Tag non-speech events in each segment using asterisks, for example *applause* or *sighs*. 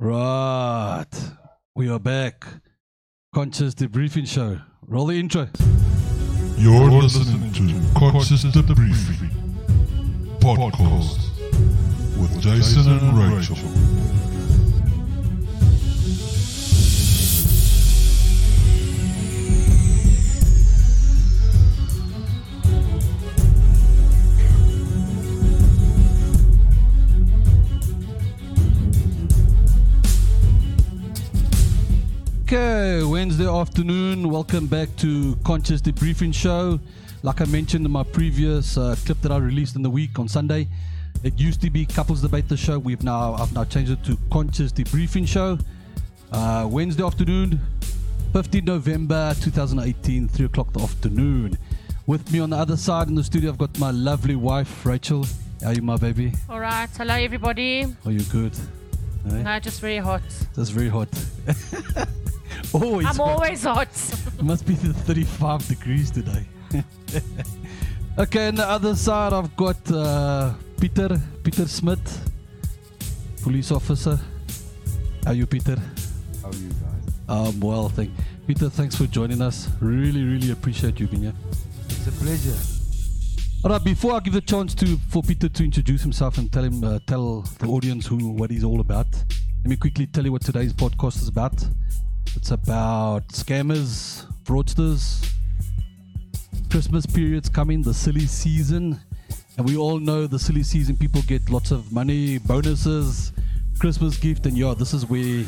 Right. We are back. Conscious Debriefing Show. Roll the intro. You're listening to Conscious Debriefing Podcast with Jason and Rachel. Okay, Wednesday afternoon. Welcome back to Conscious Debriefing Show. Like I mentioned in my previous uh, clip that I released in the week on Sunday, it used to be Couples Debate the Show. We've now I've now changed it to Conscious Debriefing Show. Uh, Wednesday afternoon, 15 November 2018, 3 o'clock the afternoon. With me on the other side in the studio, I've got my lovely wife, Rachel. How are you, my baby? All right. Hello, everybody. Are you good? Eh? No, just very hot. That's very hot. *laughs* always I'm hot. always hot. It *laughs* must be the 35 degrees today. *laughs* okay, on the other side, I've got uh, Peter, Peter Smit, police officer. How are you, Peter? How are you guys? Um, well, thank Peter. Thanks for joining us. Really, really appreciate you being here. It's a pleasure. All right, before I give the chance to for Peter to introduce himself and tell him, uh, tell the audience who what he's all about. Let me quickly tell you what today's podcast is about. It's about scammers, fraudsters, Christmas period's coming, the silly season, and we all know the silly season. People get lots of money, bonuses, Christmas gift, and yeah, this is where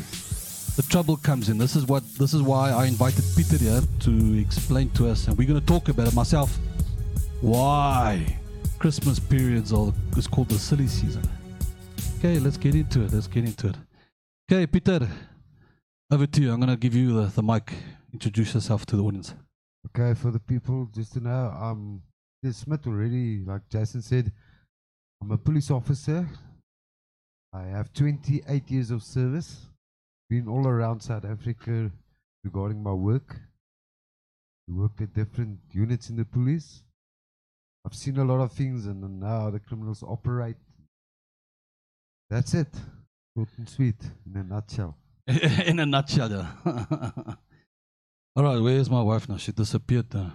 the trouble comes in. This is what this is why I invited Peter here to explain to us, and we're to talk about it myself. Why Christmas periods are is called the silly season. Okay, let's get into it. Let's get into it. Okay, Peter, over to you. I'm going to give you the, the mic. Introduce yourself to the audience. Okay, for the people, just to know, um, Peter Smit already, like Jason said, I'm a police officer. I have 28 years of service, been all around South Africa regarding my work. We worked at different units in the police. I've seen a lot of things and now the criminals operate. That's it. Short and sweet, in a nutshell. *laughs* in a nutshell. *laughs* All right, where's my wife now? She disappeared. Uh.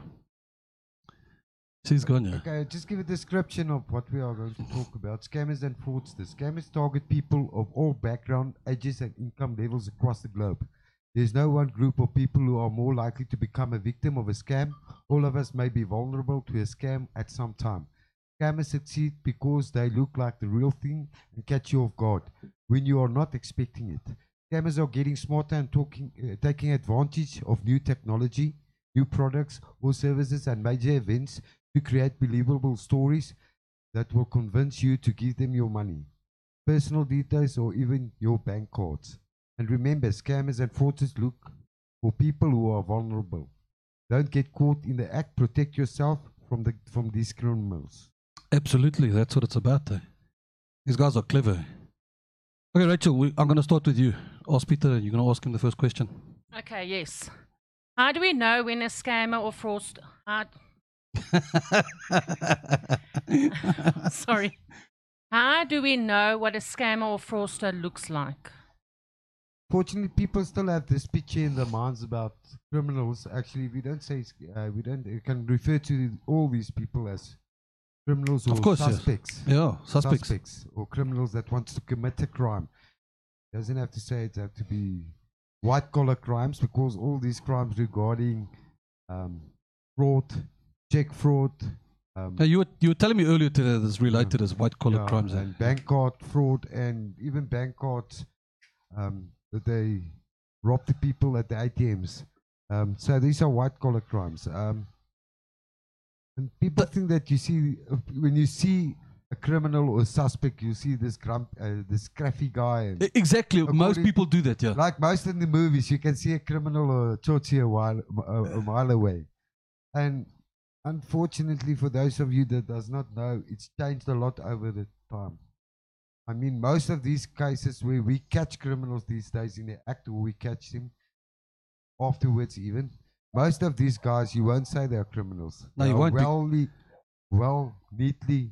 She's gone, yeah. Okay, just give a description of what we are going to talk about. Scammers and fraudsters. Scammers target people of all background, ages, and income levels across the globe. There's no one group of people who are more likely to become a victim of a scam. All of us may be vulnerable to a scam at some time. Scammers succeed because they look like the real thing and catch you off guard when you are not expecting it. Scammers are getting smarter and talking, uh, taking advantage of new technology, new products or services, and major events to create believable stories that will convince you to give them your money, personal details, or even your bank cards. And remember, scammers and fraudsters look for people who are vulnerable. Don't get caught in the act. Protect yourself from the from these criminals. Absolutely, that's what it's about. Eh? These guys are clever. Okay, Rachel, we, I'm going to start with you. Ask Peter, you're going to ask him the first question. Okay, yes. How do we know when a scammer or fraudster? How, *laughs* *laughs* sorry. How do we know what a scammer or fraudster looks like? Fortunately, people still have this picture in their minds about criminals. Actually, we don't say uh, we don't. We can refer to all these people as criminals or Of course, yes. suspects. yeah, suspects. or criminals that wants to commit a crime. Doesn't have to say it have to be white collar crimes because all these crimes regarding um, fraud, check fraud, um, Now, you, were, you were telling me earlier today that it's related as white collar yeah, crimes. and bank card fraud and even bank cards um, that they rob the people at the ATMs. Um, so these are white collar crimes. Um, and people think that you see uh, when you see a criminal or a suspect, you see this grump, uh, this scruffy guy. Exactly. Most people do that, yeah. like most in the movies, you can see a criminal or a tsotsi a, while, a, a mile away. And unfortunately, for those of you that does not know, it's changed a lot over the time. I mean, most of these cases where we catch criminals these days in the act, or we catch them afterwards, even most of these guys, you won't say they're criminals. No, They are won't Well, well, neatly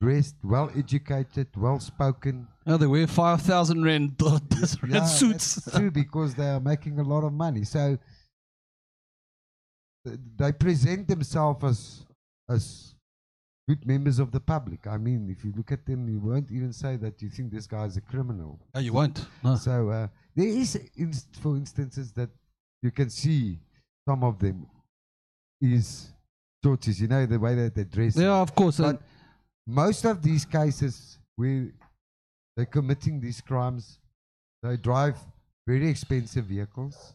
dressed, well educated, well spoken, Yeah, they wear 5,000 rand, *laughs* rand Yeah, *laughs* suits. that's *laughs* true because they are making a lot of money. So they present themselves as as good members of the public. I mean, if you look at them, you won't even say that you think this guy is a criminal. No, you won't. No. So uh, there is, inst- for instances, that you can see some of them is torches. You know the way that they dress. Yeah, of course. But most of these cases where they're committing these crimes, they drive very expensive vehicles.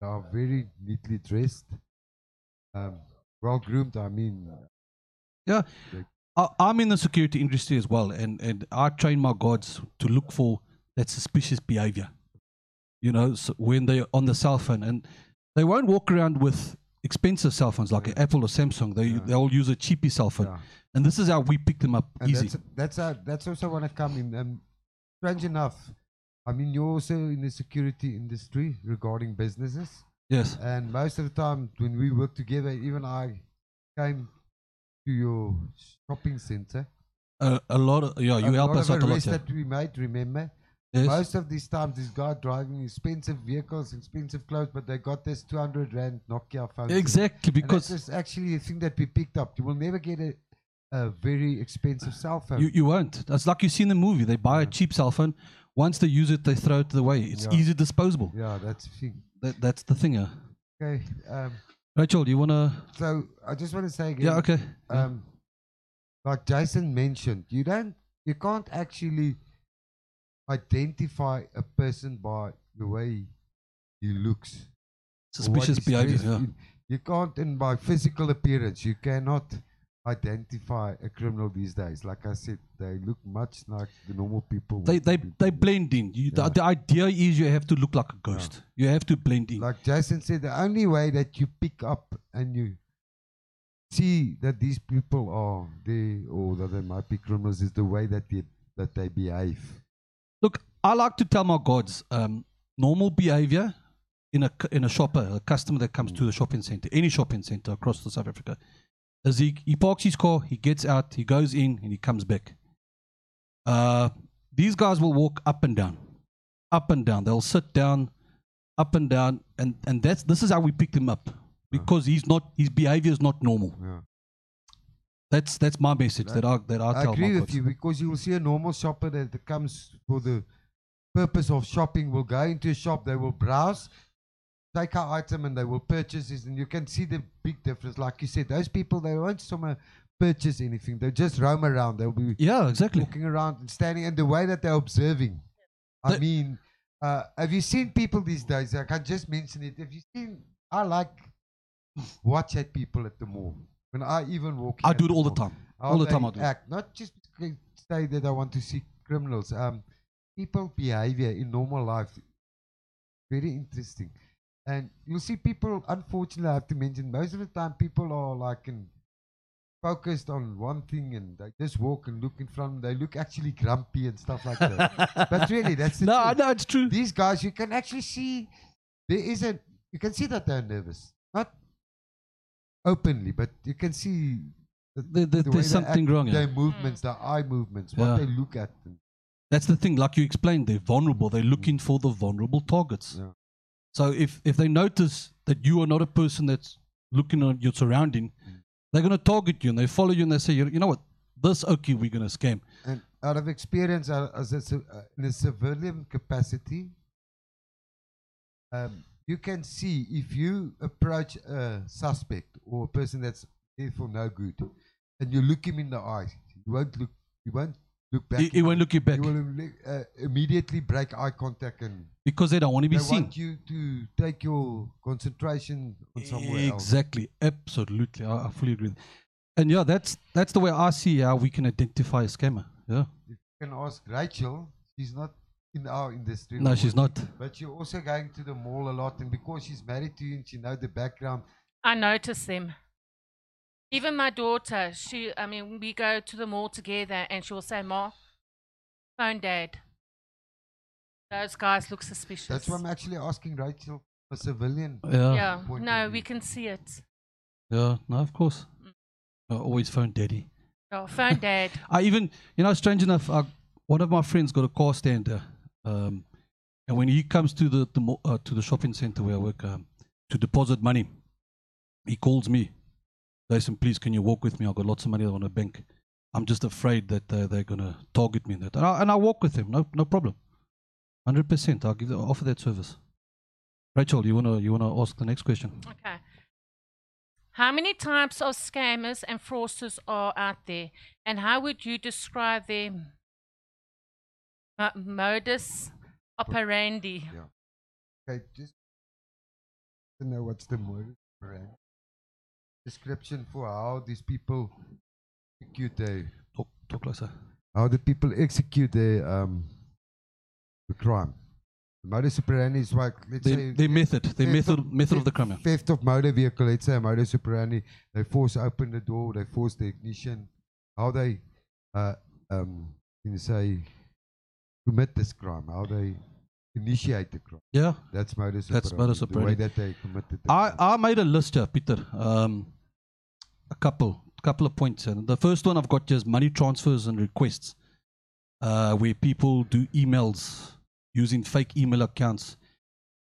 They are very neatly dressed, um, well groomed. I mean, Yeah, I, I'm in the security industry as well, and, and I train my guards to look for that suspicious behavior. You know, so when they're on the cell phone, and they won't walk around with expensive cell phones like an Apple or Samsung. They Yeah. they'll use a cheapy cell phone, yeah. and this is how we pick them up And easy. that's that's how, that's also want to come in. Um, strange enough, I mean, you're also in the security industry regarding businesses. Yes, And most of the time, when we work together, even I came to your shopping center. a, a lot of yeah. You a help us out a lot. that we made, remember? Yes. Most of these times, this guy driving expensive vehicles, expensive clothes, but they got this 200 Rand Nokia phone. Exactly, because that's actually a thing that we picked up. You will never get a, a very expensive cell phone. you, you won't. That's like you see in the movie. They buy a cheap cell phone. Once they use it, they throw it away. It's Yeah. easy disposable. yeah, that's the thing. That, that's the thing. Yeah. Okay. Um, Rachel, do you wanna? so I just want to say again. Yeah. Okay. Yeah. um, like Jason mentioned, you don't, you can't actually identify a person by the way he looks. Suspicious behavior. Yeah. You can't, and by physical appearance, you cannot identify a criminal these days. Like I said, they look much like the normal people. They they be. they blend in. You, Yeah. the, the idea is you have to look like a ghost. You have to blend in. like Jason said, the only way that you pick up and you see that these people are there or that they might be criminals is the way that they that they behave. Look, I like to tell my guards um, normal behavior in a in a shopper, a customer that comes to the shopping center, any shopping center across the South Africa, is he he parks his car, he gets out, he goes in, and he comes back. Uh, these guys will walk up and down, up and down. They'll sit down, up and down, and and that's this is how we pick them up because he's not his behavior is not normal. Yeah. That's that's my message that I that I I tell agree with you because you will see a normal shopper that comes for the purpose of shopping will go into a shop, they will browse, take our item and they will purchase this and you can see the big difference. Like you said, those people they won't somewhere purchase anything. They just roam around. They'll be Yeah, exactly. walking around and standing and the way that they're observing. I mean, uh, have you seen people these days? I can just mention it. Have you seen? I like watch at people at the mall. When I even walk, I do it all the time. All the time I do. Act not just say that I want to see criminals. Um, people behavior in normal life very interesting, and you'll see people. Unfortunately, I have to mention most of the time people are like in focused on one thing and they just walk and look in front. They look actually grumpy and stuff like that. *laughs* but really, that's the No, truth. no, it's true. These guys, you can actually see there is a. You can see that they're nervous, not openly, but you can see the, there- the there's something act, wrong. Yeah. Their movements, their eye movements, what they look at. That's the thing. Like you explained, they're vulnerable. They're looking for the vulnerable targets. Yeah. So if if they notice that you are not a person that's looking at your surrounding, Mm. they're going to target you and they follow you and they say, you you know what, this okay, we're going to scam. and out of experience, uh, as a, uh, in a civilian capacity, um, you can see if you approach a suspect or a person that's there for no good, and you look him in the eyes, you won't look. You won't look back. He, he won't look you back You will uh, immediately break eye contact and because they don't want to be they seen. want you to take your concentration on somewhere else. Exactly, absolutely. I, I fully agree. And yeah, that's that's the way I see how we can identify a scammer. Yeah. You can ask Rachel. She's not in our industry. No, she's not. But you're also going to the mall a lot, and because she's married to you and she knows the background, I notice them. Even my daughter, she, I mean, we go to the mall together and she will say, Ma, phone dad. Those guys look suspicious. that's why I'm actually asking Rachel a civilian. Yeah. yeah, no, we can see it. Yeah. No, of course. Mm. I always phone daddy. Oh, phone *laughs* dad. I even, you know, strange enough, I, one of my friends got a car stand there, um, and when he comes to the, the uh, to the shopping center where I work um, to deposit money, he calls me. Jason, please, can you walk with me? I've got lots of money on a bank. I'm just afraid that uh, they're gonna target me that, and I, and I walk with him. No, no problem. Hundred percent. I'll give offer that service. Rachel, you wanna you wanna ask the next question? Okay. How many types of scammers and fraudsters are out there, and how would you describe their mo- modus operandi? Okay, just to know what's the modus operandi. Description for how these people execute their Talk, talk closer. how the people execute their um the crime. The modus operandi is like let's Their, say their method, the method, of- method of the crime. yeah. Theft of motor vehicle, let's say a modus operandi, they force open the door, they force the ignition. How they uh um can you say commit this crime, how they initiate the crime. Yeah, That's modus That's operandi. modus The way that they committed the I, crime. I made a list here, Peter. Um, a couple, couple of points. And the first one I've got just money transfers and requests, uh, where people do emails using fake email accounts.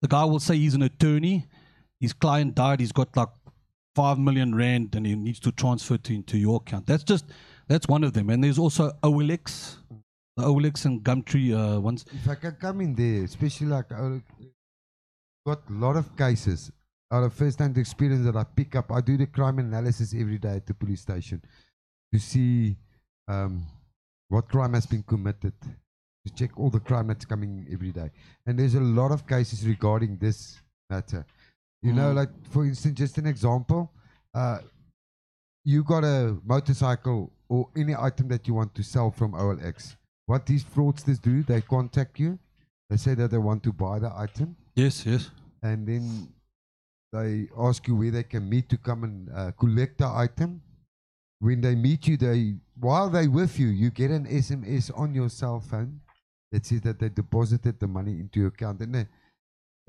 The guy will say he's an attorney. His client died. He's got like five million rand, and he needs to transfer to into your account. That's just that's one of them. And there's also OLX, the OLX and Gumtree uh, ones. if I can come in there, especially like I got a lot of cases out of first hand experience that I pick up. I do the crime analysis every day at the police station to see um, what crime has been committed, to check all the crime that's coming every day. And there's a lot of cases regarding this matter. You know, Mm. like for instance, just an example, uh, you got a motorcycle or any item that you want to sell from OLX. What these fraudsters do, they contact you. They say that they want to buy the item, Yes, yes. and then they ask you where they can meet to come and uh, collect the item. When they meet you, they while they're with you, you get an SMS on your cell phone that says that they deposited the money into your account, and the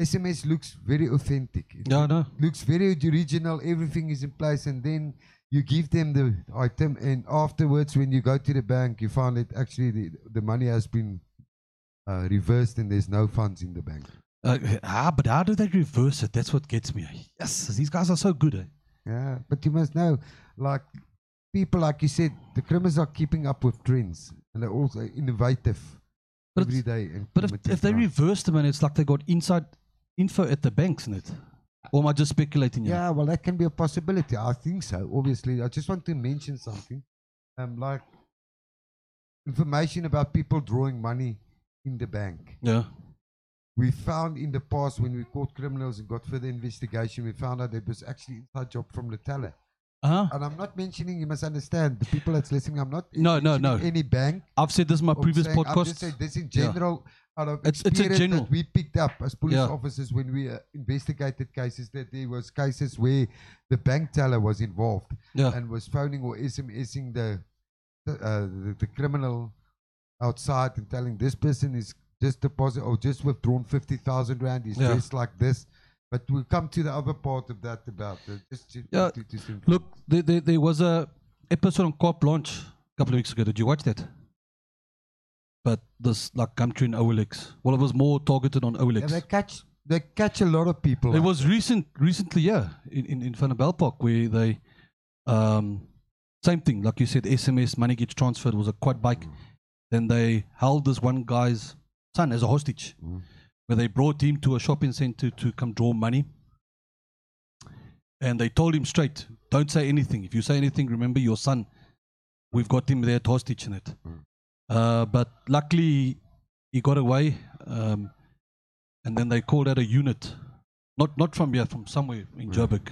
SMS looks very authentic. It Yeah, no. looks very original. Everything is in place, and then you give them the item, and afterwards, when you go to the bank, you find that actually the, the money has been uh, reversed, and there's no funds in the bank. Uh, ah, but how do they reverse it? That's what gets me. Yes, these guys are so good. Eh? Yeah, but you must know, like people, like you said, the criminals are keeping up with trends, and they're also innovative But every day. And But if, if they reverse them and it's like they got inside info at the banks in it, or am I just speculating? Yeah, well, that can be a possibility. I think so. Obviously, I just want to mention something, um, like information about people drawing money in the bank. Yeah. We found in the past when we caught criminals and got further investigation, we found out that it was actually inside job from the teller. Uh huh. And I'm not mentioning. You must understand the people that's listening. I'm not No, no, no. Any bank. I've said this in my previous saying- I'm podcast. just saying this in Yeah. Out of It's- it's a experience general. that we picked up as police Yeah. officers when we uh, investigated cases that there was cases where the bank teller was involved yeah. and was phoning or SMSing the the, uh, the, the criminal outside and telling this person is just deposit or just withdrawn fifty thousand rand. He's Yeah. dressed like this. But we'll come to the other part of that about just to, Yeah, to, to- Look, there, there, there was a episode on Cop Launch a couple of weeks ago. Did you watch that? But this like country in OLX. Well, it was more targeted on Yeah, they catch they catch a lot of people. It was recent, recently, yeah, in in, in Vaalpark where they, um, same thing, like you said, SMS money gets transferred. Was a quad bike. Then they held this one guy's son as a hostage, Mm. where they brought him to a shopping center to come draw money. And they told him straight, "Don't say anything. If you say anything, remember your son. We've got him there hostage in it." Mm. Uh, but luckily, he got away. Um, and then they called out a unit, not not from here, from somewhere in Joburg.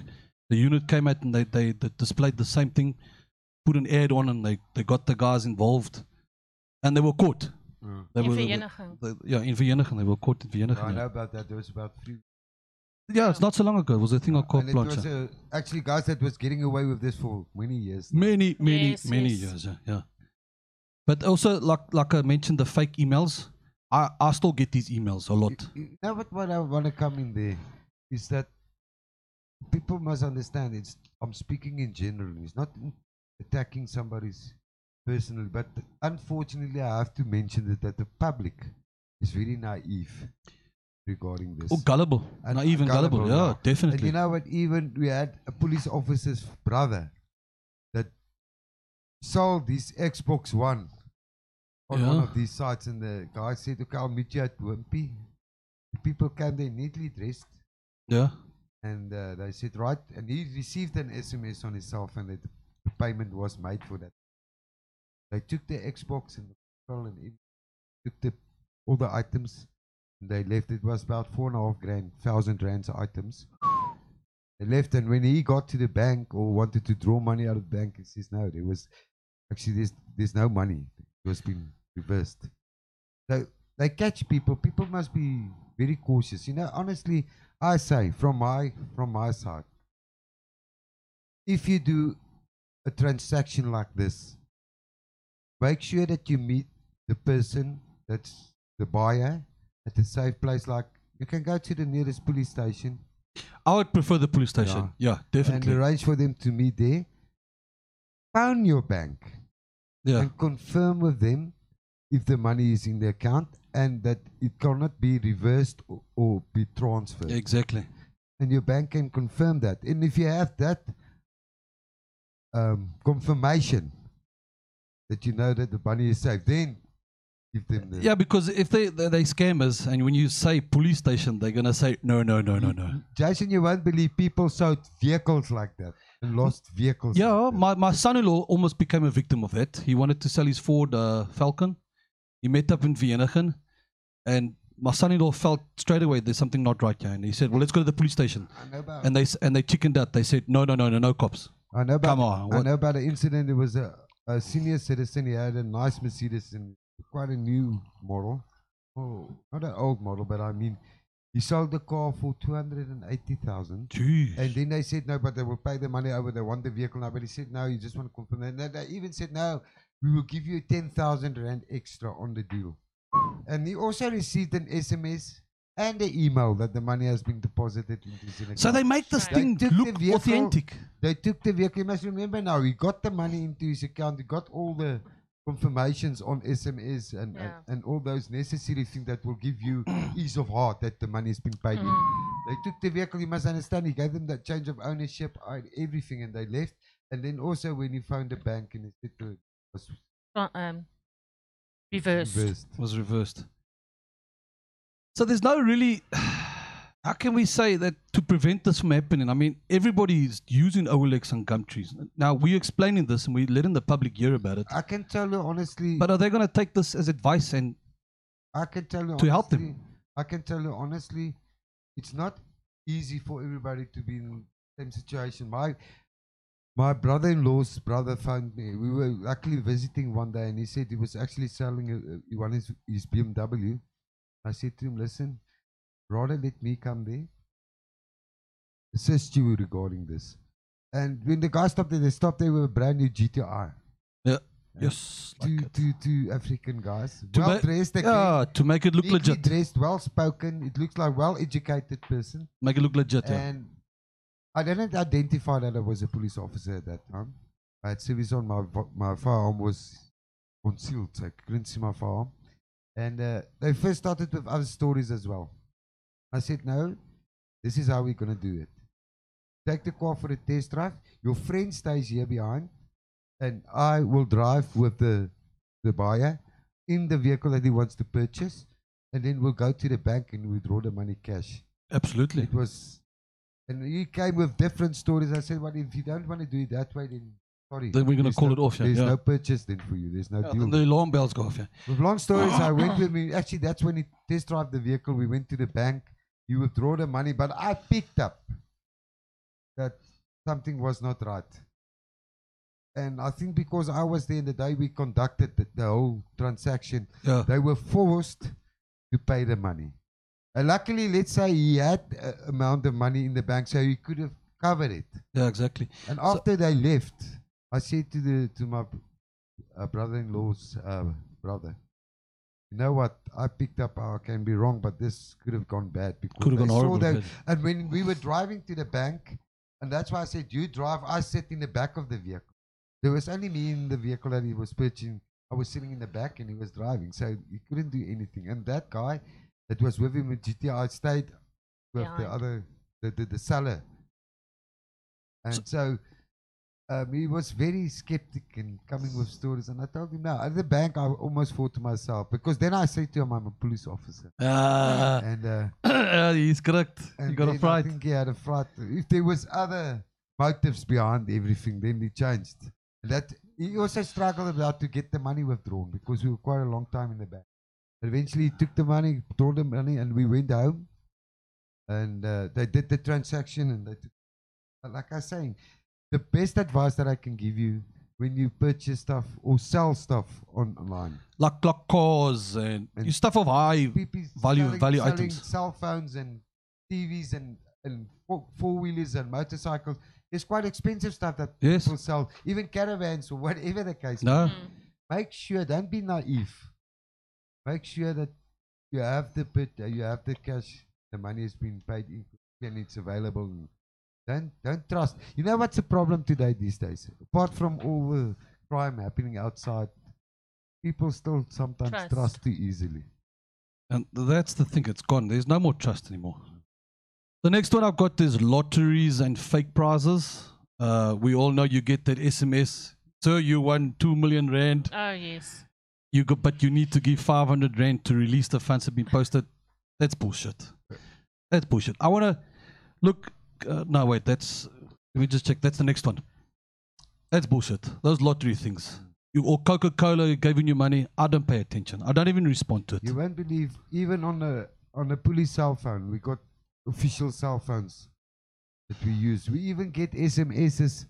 The unit came out and they, they, they displayed the same thing, put an ad on, and they, they got the guys involved, and they were caught. Mm. They In were, Vereeniging. they- yeah, in Vereeniging. They were caught in Vereeniging. I know about that. There was about three. yeah, it's not so long ago. It was a thing on Cop and it was uh, actually guys that was getting away with this for many years. now. Many, many, Yes, many yes. years. Yeah, yeah. But also, like like I mentioned, the fake emails. I, I still get these emails a lot. Now, you know what, I want to come in there is that people must understand. It's I'm speaking in general. It's not attacking somebody's personally, but unfortunately, I have to mention that, that the public is very naive regarding this. Or gullible. And Not even gullible. gullible, Yeah, definitely. And you know what? Even we had a police officer's brother sold his Xbox One on one of these sites, and the guy said, "Okay, I'll meet you at Wimpy." The people came there neatly dressed, yeah. and uh, they said, "Right," and he received an SMS on his cell phone that the payment was made for that. They took the Xbox and the console and took the all the items, and they left. It was about four and a half grand, thousand rands items. They left, and when he got to the bank or wanted to draw money out of the bank, he says, "No, there was actually there's there's no money. It was been reversed." So they catch people. People must be very cautious. You know, honestly, I say from my from my side, if you do a transaction like this, make sure that you meet the person that's the buyer at a safe place. Like you can go to the nearest police station I would prefer the police station. Yeah, definitely. and arrange for them to meet there. Phone your bank Yeah. and confirm with them if the money is in the account and that it cannot be reversed or, or be transferred. Exactly. and your bank can confirm that. And if you have that um, confirmation that you know that the money is safe, then give them the. Yeah, because if they they, they scammers, and when you say police station, they're gonna say no, no, no, no, no. Jason, you won't believe people sold vehicles like that and lost vehicles. Yeah, like my, my son-in-law almost became a victim of that. He wanted to sell his Ford uh, Falcon. He met up in Vienna, and my son-in-law felt straight away there's something not right here, and he said, "Well, let's go to the police station." I know about. And they and they chickened out. They said, "No, no, no, no, no cops." I know about. Come on, I what- know about an incident. There was a, a senior citizen. He had a nice Mercedes and quite a new model. Oh, not an old model, but I mean, he sold the car for two hundred and eighty thousand. Jeez. And then they said no, but they will pay the money over. They want the vehicle now. But he said no, you just want to confirm. And they, they even said no, we will give you ten thousand rand extra on the deal. And he also received an SMS and an email that the money has been deposited into his account. So they make this They thing took the look vehicle- authentic. They took the vehicle. You must remember now, he got the money into his account. He got all the confirmations on SMS and, Yeah. and, and all those necessary things that will give you *clears throat* ease of heart that the money has been paid in. They took the vehicle, you must understand, he gave them that change of ownership, everything, and they left. And then also when he found the bank and he said it was Uh, Um, reversed. reversed. was reversed. So there's no really. How can we say that to prevent this from happening? I mean, everybody is using OLX and Gumtrees. Now we're explaining this and we're letting the public hear about it. I can tell you honestly, But are they going to take this as advice and I can tell you to help them. honestly- I can tell you honestly, it's not easy for everybody to be in the same situation. My my brother-in-law's brother found me. We were actually visiting one day, and he said he was actually selling a, a, he wanted his, his BMW. I said to him, "Listen, rather let me come there, assist you regarding this." And when the guy stopped there, they stopped there with a brand new GTI. yeah, Yeah. yes, like Two, it. two, two African guys, To well dressed again yeah, to make it look legit, dressed, well spoken. It looks like well educated person. make it look legit. Yeah. And I didn't identify that I was a police officer at that time. I had service on my my firearm was concealed, so I couldn't see my firearm. And uh, they first started with other stories as well. I said, no, this is how we're gonna do it. Take the car for a test drive. Your friend stays here behind, and I will drive with the the buyer in the vehicle that he wants to purchase, and then we'll go to the bank and withdraw the money cash. Absolutely. It was, and he came with different stories. I said, "Well, if you don't want to do it that way, then sorry." Then we're gonna call no- it off, yeah, There's yeah. no purchase then for you. There's no Yeah, deal. the alarm bells go off. Yeah. With long stories, I went *laughs* with me. Actually, that's when he test drive the vehicle. We went to the bank. He withdraw the money, but I picked up that something was not right. And I think because I was there the day we conducted the, the whole transaction, Yeah. they were forced to pay the money. And luckily, let's say he had amount of money in the bank, so he could have covered it. Yeah. Exactly. And after they left, I said to the to my uh, brother-in-law's uh, brother, you know what? I picked up. I can be wrong, but this could have gone bad because Could have gone horrible. that- And when we were driving to the bank, and that's why I said you drive, I sit in the back of the vehicle. There was only me in the vehicle that he was purchasing. I was sitting in the back and he was driving, so he couldn't do anything. And that guy that was with him at GTI stayed with the Behind. other, the, the, the seller. And so um, he was very skeptic and coming with stories. And I told him, no, at the bank, I almost thought to myself, because then I said to him, I'm a police officer. Ah, And, uh, *coughs* uh, he's correct. and You got a then I think he had a fright. If there was other motives behind everything, then he changed. That he also struggled about to get the money withdrawn because we were quite a long time in the bank. But eventually, he took the money, told the money, and we went home. And uh, they did the transaction, and they took. Like I was saying, the best advice that I can give you when you purchase stuff or sell stuff online. Like, like cars and, And stuff of high. Value- selling, value selling items. cell phones and TVs and and four wheelers and motorcycles. There's quite expensive stuff that Yes. people sell, even caravans or *laughs* whatever the case. No. Mm. Make sure, don't be naive. Make sure that you have the bit, uh, you have the cash, the money has been paid in and it's available. and Don't don't trust. You know what's the problem today these days? Apart from all the crime happening outside, people still sometimes Trust. trust too easily. And that's the thing, it's gone. There's no more trust anymore. The next one I've got is lotteries and fake prizes. Uh, we all know you get that SMS. Sir, you won 2 million rand. Oh yes. You go, but you need to give 500 rand to release the funds that have been posted. That's bullshit. That's bullshit. I want to look. Uh, no, wait, that's. Let me just check. That's the next one. That's bullshit. Those lottery things. You, or Coca Cola giving you money. I don't pay attention. I don't even respond to it. You won't believe, even on a on a police cell phone, we got official cell phones that we use. We even get SMSs.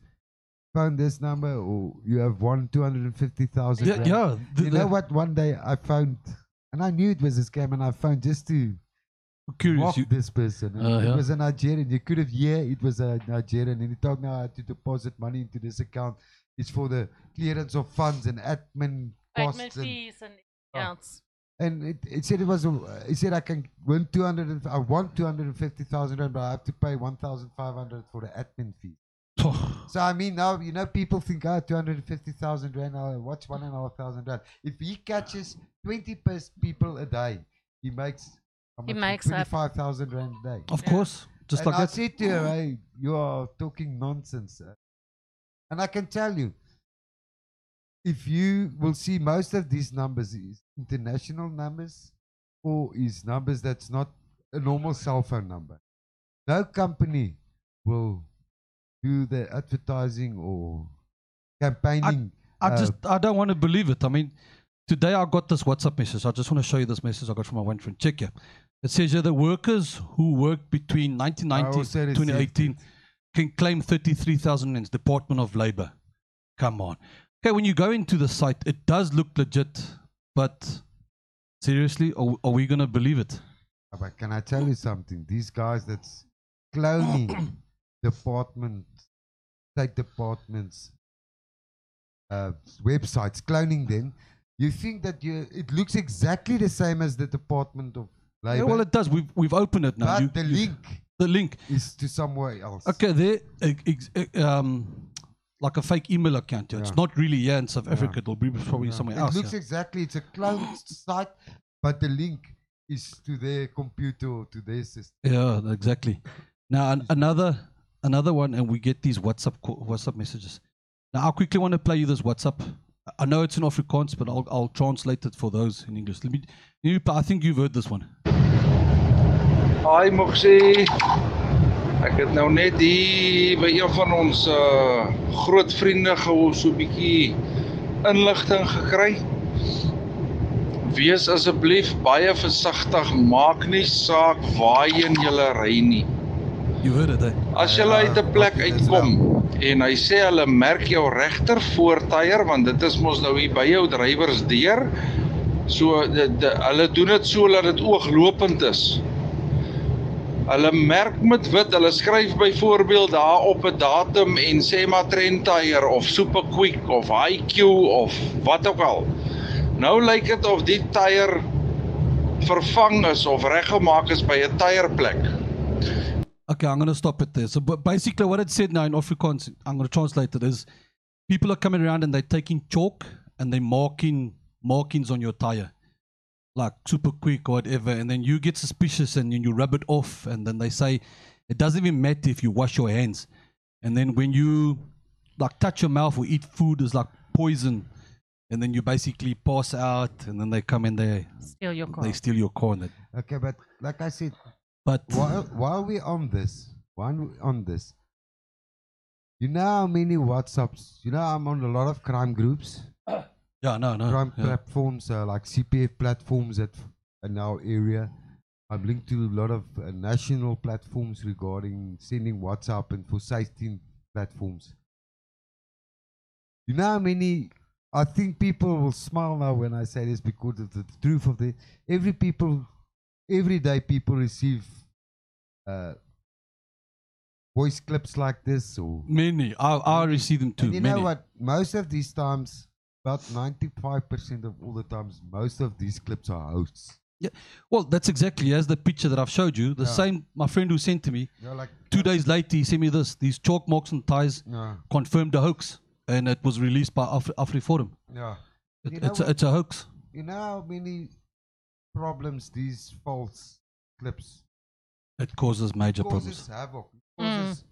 Phone this number, or you have won two hundred and fifty thousand. yeah, yeah. the- You know what? One day I phoned, and I knew it was a scam, and I phoned just to Curious. You, this person. Uh, it yeah. was a Nigerian. You could have, yeah, it was a Nigerian, and he told me I had to deposit money into this account. It's for the clearance of funds and admin costs. Admin and fees and Oh. else. and it, it said it was. A, it said I can win two hundred. and I want two hundred and fifty thousand rand, but I have to pay one thousand five hundred for the admin fee. *sighs* So I mean, now you know people think, ah, two hundred and fifty thousand rand. Uh, what's one and a half thousand rand? If he catches twenty pers- people a day, he makes. How He makes up. twenty-five thousand rand a day. of Yeah. course. Just and like I that. said to her, hey, you are talking nonsense. uh, And I can tell you, if you will see most of these numbers is international numbers or is numbers that's not a normal cell phone number. No company will do the advertising or campaigning. I uh, just I don't want to believe it. I mean, today I got this WhatsApp message. I just want to show you this message I got from my one friend. Check here. It says here the workers who worked between 1990 and 2018 can claim 33,000 rands. Department of Labor. Come on. Okay, when you go into the site, it does look legit, but seriously, are, are we gonna believe it? But can I tell you something? These guys that's cloning *clears throat* department, state departments, uh, websites, cloning them. You think that you it looks exactly the same as the Department of Labor, Yeah, well, it does. We've we've opened it now. but You- the you- link the link. is to somewhere else. Okay, there, um, like a fake email account. yeah. It's not really here in South Yeah. Africa. It'll be probably Yeah. somewhere it else. It looks yeah. exactly. It's a cloned site, but the link is to their computer or to their system. Yeah, exactly. Now an, another another one, and we get these WhatsApp WhatsApp messages. Now I quickly want to play you this WhatsApp. I know it's in Afrikaans, but I'll I'll translate it for those in English. Let me. You, I think you've heard this one. Hi Moxie. Ek het nou net hier by een van ons uh groot vriende gehou so 'n bietjie inligting gekry. Wees asseblief baie versigtig, maak nie saak waarheen jy ry nie. You heard it, eh? As jy uit 'n plek uitkom en hy sê hulle merk jou regter voortyre want dit is mos nou hier by jou drywers deur. So de, de, hulle doen dit so dat dit ooglopend is. Hulle merk met wit, hulle skryf byvoorbeeld daar op 'n datum en sê maar Trend Tire of Super Quick of IQ of wat ook al. Nou lyk dit of die tyre vervang is of reggemaak is by 'n tyreplek. Okay, I'm going to stop it there. So, but basically, what it said now in Afrikaans, I'm going to translate it is people are coming around and they're taking chalk and they're marking markings on your tire, like super quick or whatever, and then you get suspicious and then you rub it off, and then they say it doesn't even matter if you wash your hands, and then when you like touch your mouth or eat food is like poison, and then you basically pass out, and then they come and they Steal your car. they steal your car. Okay, but like I said, But while while we on this, while we on this, you know how many WhatsApps? You know I'm on a lot of crime groups, *coughs* yeah, no, no, crime yeah. platforms, uh, like CPF platforms that in our area. I'm linked to a lot of uh, national platforms regarding sending WhatsApp and for safety platforms. You know how many? I think people will smile now when I say this because of the truth of the every people, every day people receive uh, voice clips like this or many. I I receive them too. and you many. know what? Most of these times, about 95% of all the times, most of these clips are hoax. Well, that's exactly as the picture that I've showed you. The Yeah. same, my friend who sent to me They're like, two days later, he sent me this. These chalk marks and ties yeah, confirmed the hoax, and it was released by Afri, AfriForum. yeah. It, it's a, it's a hoax. You know how many problems these false clips It causes major causes problems. havoc. It Mm. causes,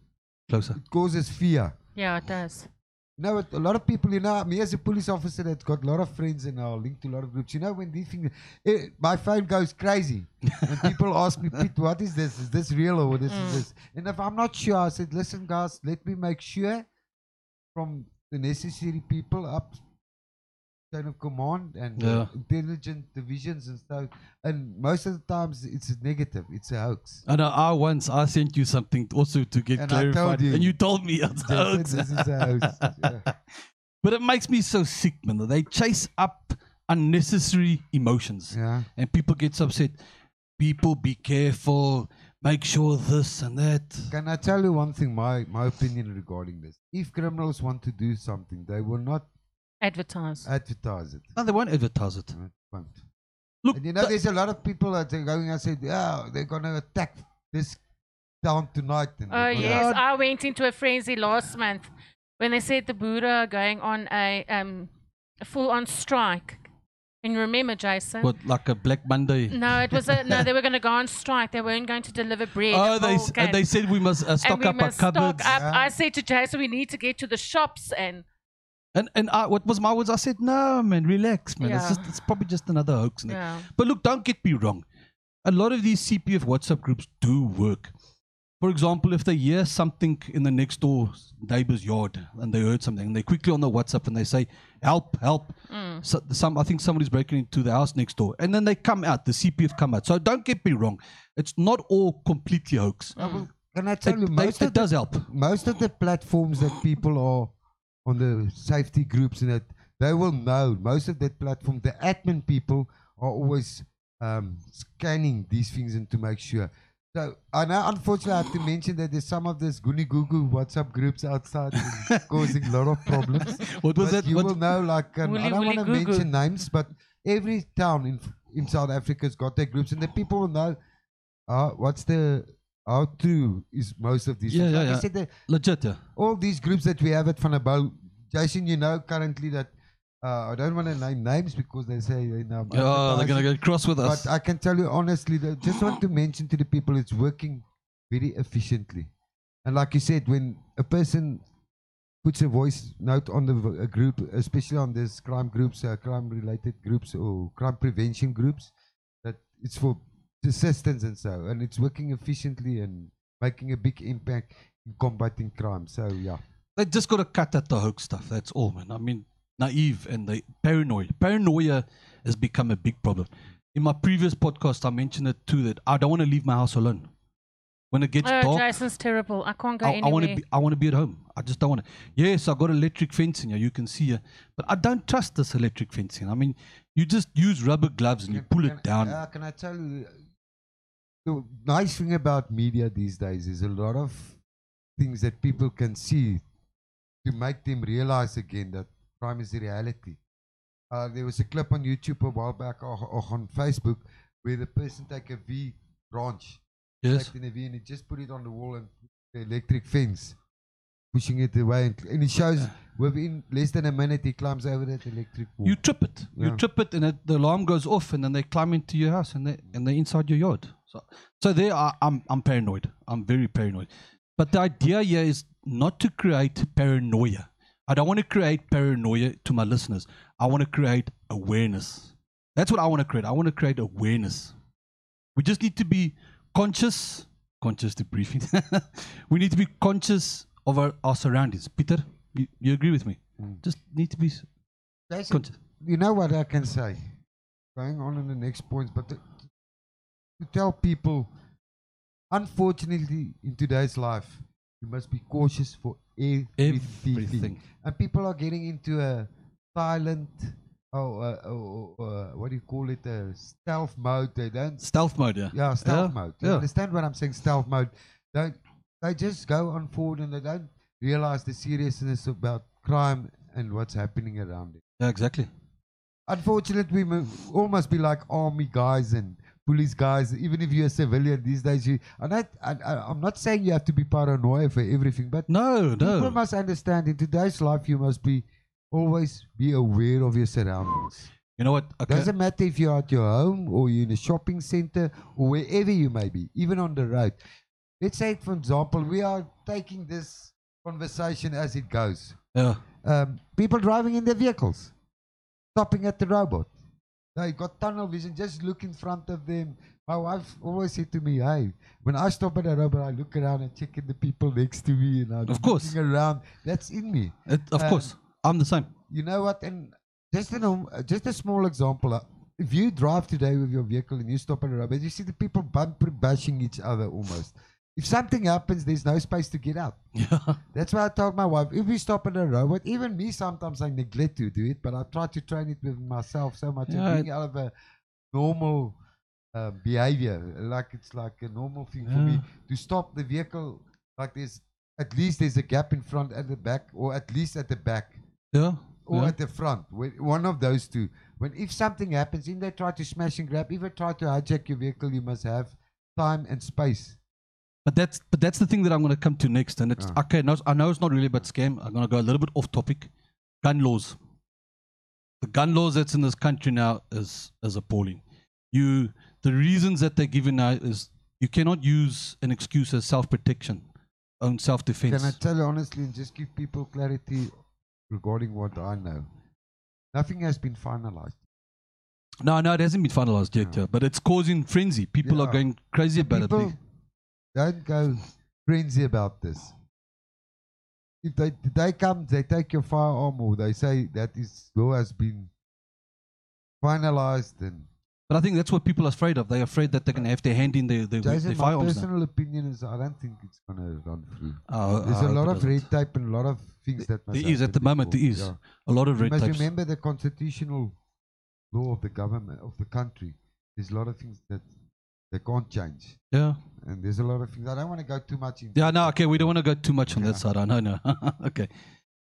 Closer. it causes fear. Yeah, it does. You know, a lot of people, you know, me as a police officer that's got a lot of friends and are link to a lot of groups, you know, when these things, eh, my phone goes crazy. and *laughs* people ask me, Pete, what is this? Is this real or this Mm. is this? And if I'm not sure, I said, listen, guys, let me make sure from the necessary people up chain of command and uh, Yeah. intelligent divisions and stuff. And most of the times it's negative, it's a hoax. I know. I once I sent you something also to get And I clarified, you. and you told me it's a hoax. this is a hoax. *laughs* Yeah. But it makes me so sick, man. They chase up unnecessary emotions. yeah. and people get upset. People be careful, make sure this and that. Can I tell you one thing, my, my opinion regarding this? If criminals want to do something, they will not Advertise. advertise it. No, they won't advertise it. They won't. Look, And you know, the- there's a lot of people that are going and say, yeah, they're going to attack this town tonight. And Oh they're gonna-" yes, I went into a frenzy last month when they said the Buddha are going on a um full on strike. And you remember, Jason? what, like a Black Monday? No, it was a no. They were going to go on strike. They weren't going to deliver bread. Oh, they s- and they said we must uh, stock and we up our must stock cupboards. up. Yeah. I said to Jason, we need to get to the shops and And and I, what was my words? I said, no, man, relax, man. It's just it's probably just another hoax. yeah. But look, don't get me wrong. A lot of these CPF WhatsApp groups do work. For example, if they hear something in the next door neighbor's yard and they heard something, and they quickly on the WhatsApp and they say, "Help, help!" Mm. So, some I think somebody's breaking into the house next door, and then they come out. The CPF come out. So don't get me wrong. It's not all completely hoax. I will- Can I tell It, you, they- most it of the does help. most of the platforms that people are on the safety groups and that they will know most of that platform the admin people are always um, scanning these things and to make sure so I know unfortunately I have to mention that there's some of this goony goo goo WhatsApp groups outside *laughs* causing a lot of problems *laughs* What was but that? you What- will know like um, I don't want to goo goo. mention names but every town in in South Africa's got their groups and the people will know uh, what's the how true is most of these Yeah, yeah, like I yeah. said, the, legit, yeah. all these groups that we have at Van Jason, you know currently that uh, I don't want to name names because they say you know. Oh, they're gonna get cross with us. But I can tell you honestly, that just want to mention to the people, it's working very efficiently. And like you said, when a person puts a voice note on the group, especially on these crime groups, uh, crime-related groups or crime prevention groups, that it's for assistance and so, and it's working efficiently and making a big impact in combating crime. So yeah. they just got to cut at the hoax stuff. That's all, man. I mean, naive and they paranoid. Paranoia has become a big problem. In my previous podcast, I mentioned it too that I don't want to leave my house alone. When it gets Oh, dark, Jason's terrible. I can't go I, anywhere. want to be. I want to be at home. I just don't want to. Yes, I got electric fencing. Yeah, you can see it, but I don't trust this electric fencing. I mean, you just use rubber gloves and you pull can- it down. Yeah, can I tell you? The nice thing about media these days is a lot of things that people can see to make them realize again that crime is a reality. Uh, there was a clip on YouTube a while back or, or on Facebook where the person take a V branch, yes, in a V, and he just put it on the wall and the electric fence. pushing it away, and, and it shows within less than a minute he climbs over that electric wall. You trip it. You trip it, and it, the alarm goes off, and then they climb into your house, and they and they're inside your yard. So, so there, I, I'm I'm paranoid. I'm very paranoid. But the idea here is not to create paranoia. I don't want to create paranoia to my listeners. I want to create awareness. That's what I want to create. I want to create awareness. We just need to be conscious, conscious debriefing. *laughs* we need to be conscious of our, our surroundings. Peter, you, you agree with me? Hmm. Just need to be s- Jason, conscious. you know what I can say? Going on in the next points, but to, to tell people, unfortunately, in today's life, you must be cautious for everything. Everything. And people are getting into a silent, oh, uh, oh, uh, what do you call it? A stealth mode. They don't Stealth mode, yeah. yeah, stealth Yeah, mode. You yeah. understand what I'm saying? Stealth mode. Don't they just go on forward and they don't realize the seriousness about crime and what's happening around it. Yeah, exactly. Unfortunately, we all must be like army guys and police guys. Even if you're a civilian these days, you. And I, I, I'm not saying you have to be paranoid for everything, but No, people no. must understand in today's life you must be always be aware of your surroundings. You know what? Okay. Doesn't matter if you're at your home or you're in a shopping center or wherever you may be, even on the road. Let's say, for example, we are taking this conversation as it goes. Yeah. Um, people driving in their vehicles, stopping at the robot. They got tunnel vision, just look in front of them. My wife always said to me, Hey, when I stop at a robot, I look around and check in the people next to me and I'm Of course. looking around. That's in me It, of Um, course. I'm the same. you know what? And just a uh, just a small example. Uh, if you drive today with your vehicle and you stop at a robot, you see the people bumper bashing each other almost. If something happens, there's no space to get out. *laughs* That's why I told my wife, if we stop at a robot, even me sometimes I neglect to do it, but I try to train it with myself so much Yeah, and being out of a normal uh, behavior. Like it's like a normal thing for me to stop the vehicle. Like there's at least there's a gap in front at the back, or at least at the back Yeah. or yeah. at the front. One of those two. When if something happens, if they try to smash and grab, if they try to hijack your vehicle, you must have time and space. But that's but that's the thing that I'm going to come to next, and it's okay. No, I know it's not really about scam. I'm going to go a little bit off topic. Gun laws. The gun laws that's in this country now is is appalling. You the reasons that they're given now is you cannot use an excuse as self protection, own self defense. Can I tell you honestly and just give people clarity regarding what I know? Nothing has been finalized. No, no, it hasn't been finalized yet, No. yeah, but it's causing frenzy. People are going crazy about People it. Don't go frenzy about this. If they they come, they take your firearm, or they say that this law has been finalized and But I think that's what people are afraid of. They're afraid that they're going to have their hand in their, their, Jason, their my firearms. now. personal opinion is I don't think it's gonna run through. Oh, There's a hope lot of red tape and a lot of things that must There is at the moment. There is Yeah. a lot of You red tapes. remember the constitutional law of the government of the country. There's a lot of things that they can't change, Yeah, and there's a lot of things. I don't want to go too much into. yeah. No, okay. We don't want to go too much on Yeah. that side. I know, no. *laughs* okay.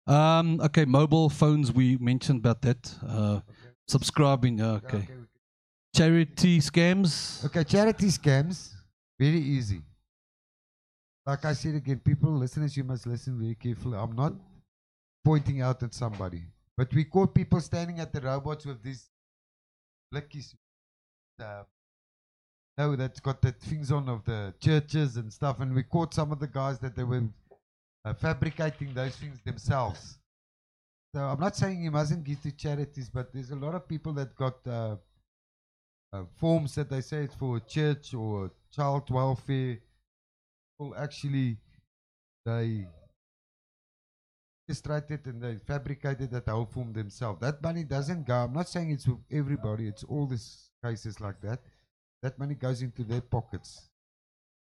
Um, okay. Mobile phones. We mentioned about that. Uh, subscribing. Yeah, Yeah, okay. okay, Charity scams. Okay, charity scams, very easy. Like I said again, people, listeners, you must listen very carefully. I'm not pointing out at somebody, but we caught people standing at the robots with these blickies. Uh, no, that's got the things on of the churches and stuff, and we caught some of the guys that they were uh, fabricating those things themselves. So I'm not saying you mustn't give to charities, but there's a lot of people that got. Uh, uh, forms that they say it's for a church or child welfare. Well, actually, they illustrated and they fabricated that whole form themselves. That money doesn't go. I'm not saying it's with everybody. It's all these cases like that. That money goes into their pockets,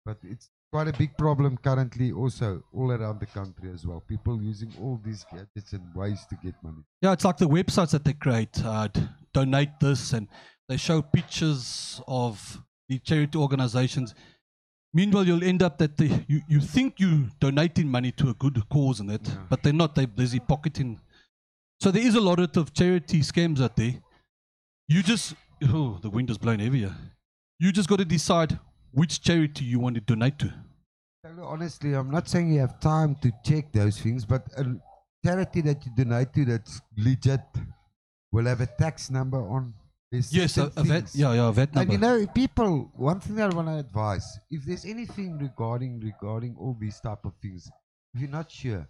but it's quite a big problem currently. Also, all around the country as well. People using all these gadgets and ways to get money. Yeah, it's like the websites that they create. Uh, donate this, and they show pictures of the charity organizations. Meanwhile, you'll end up that they, you, you think you're donating money to a good cause and that, Yeah. but they're not. They're busy pocketing. So there is a lot of charity scams out there. You just oh, the wind is blowing heavier. You just got to decide which charity you want to donate to. Honestly, I'm not saying you have time to check those things, but a charity that you donate to that's legit will have a tax number on. There's Yes, a, a vet, yeah, yeah, a vet And you know, people. One thing I want to advise: if there's anything regarding regarding all these type of things, if you're not sure,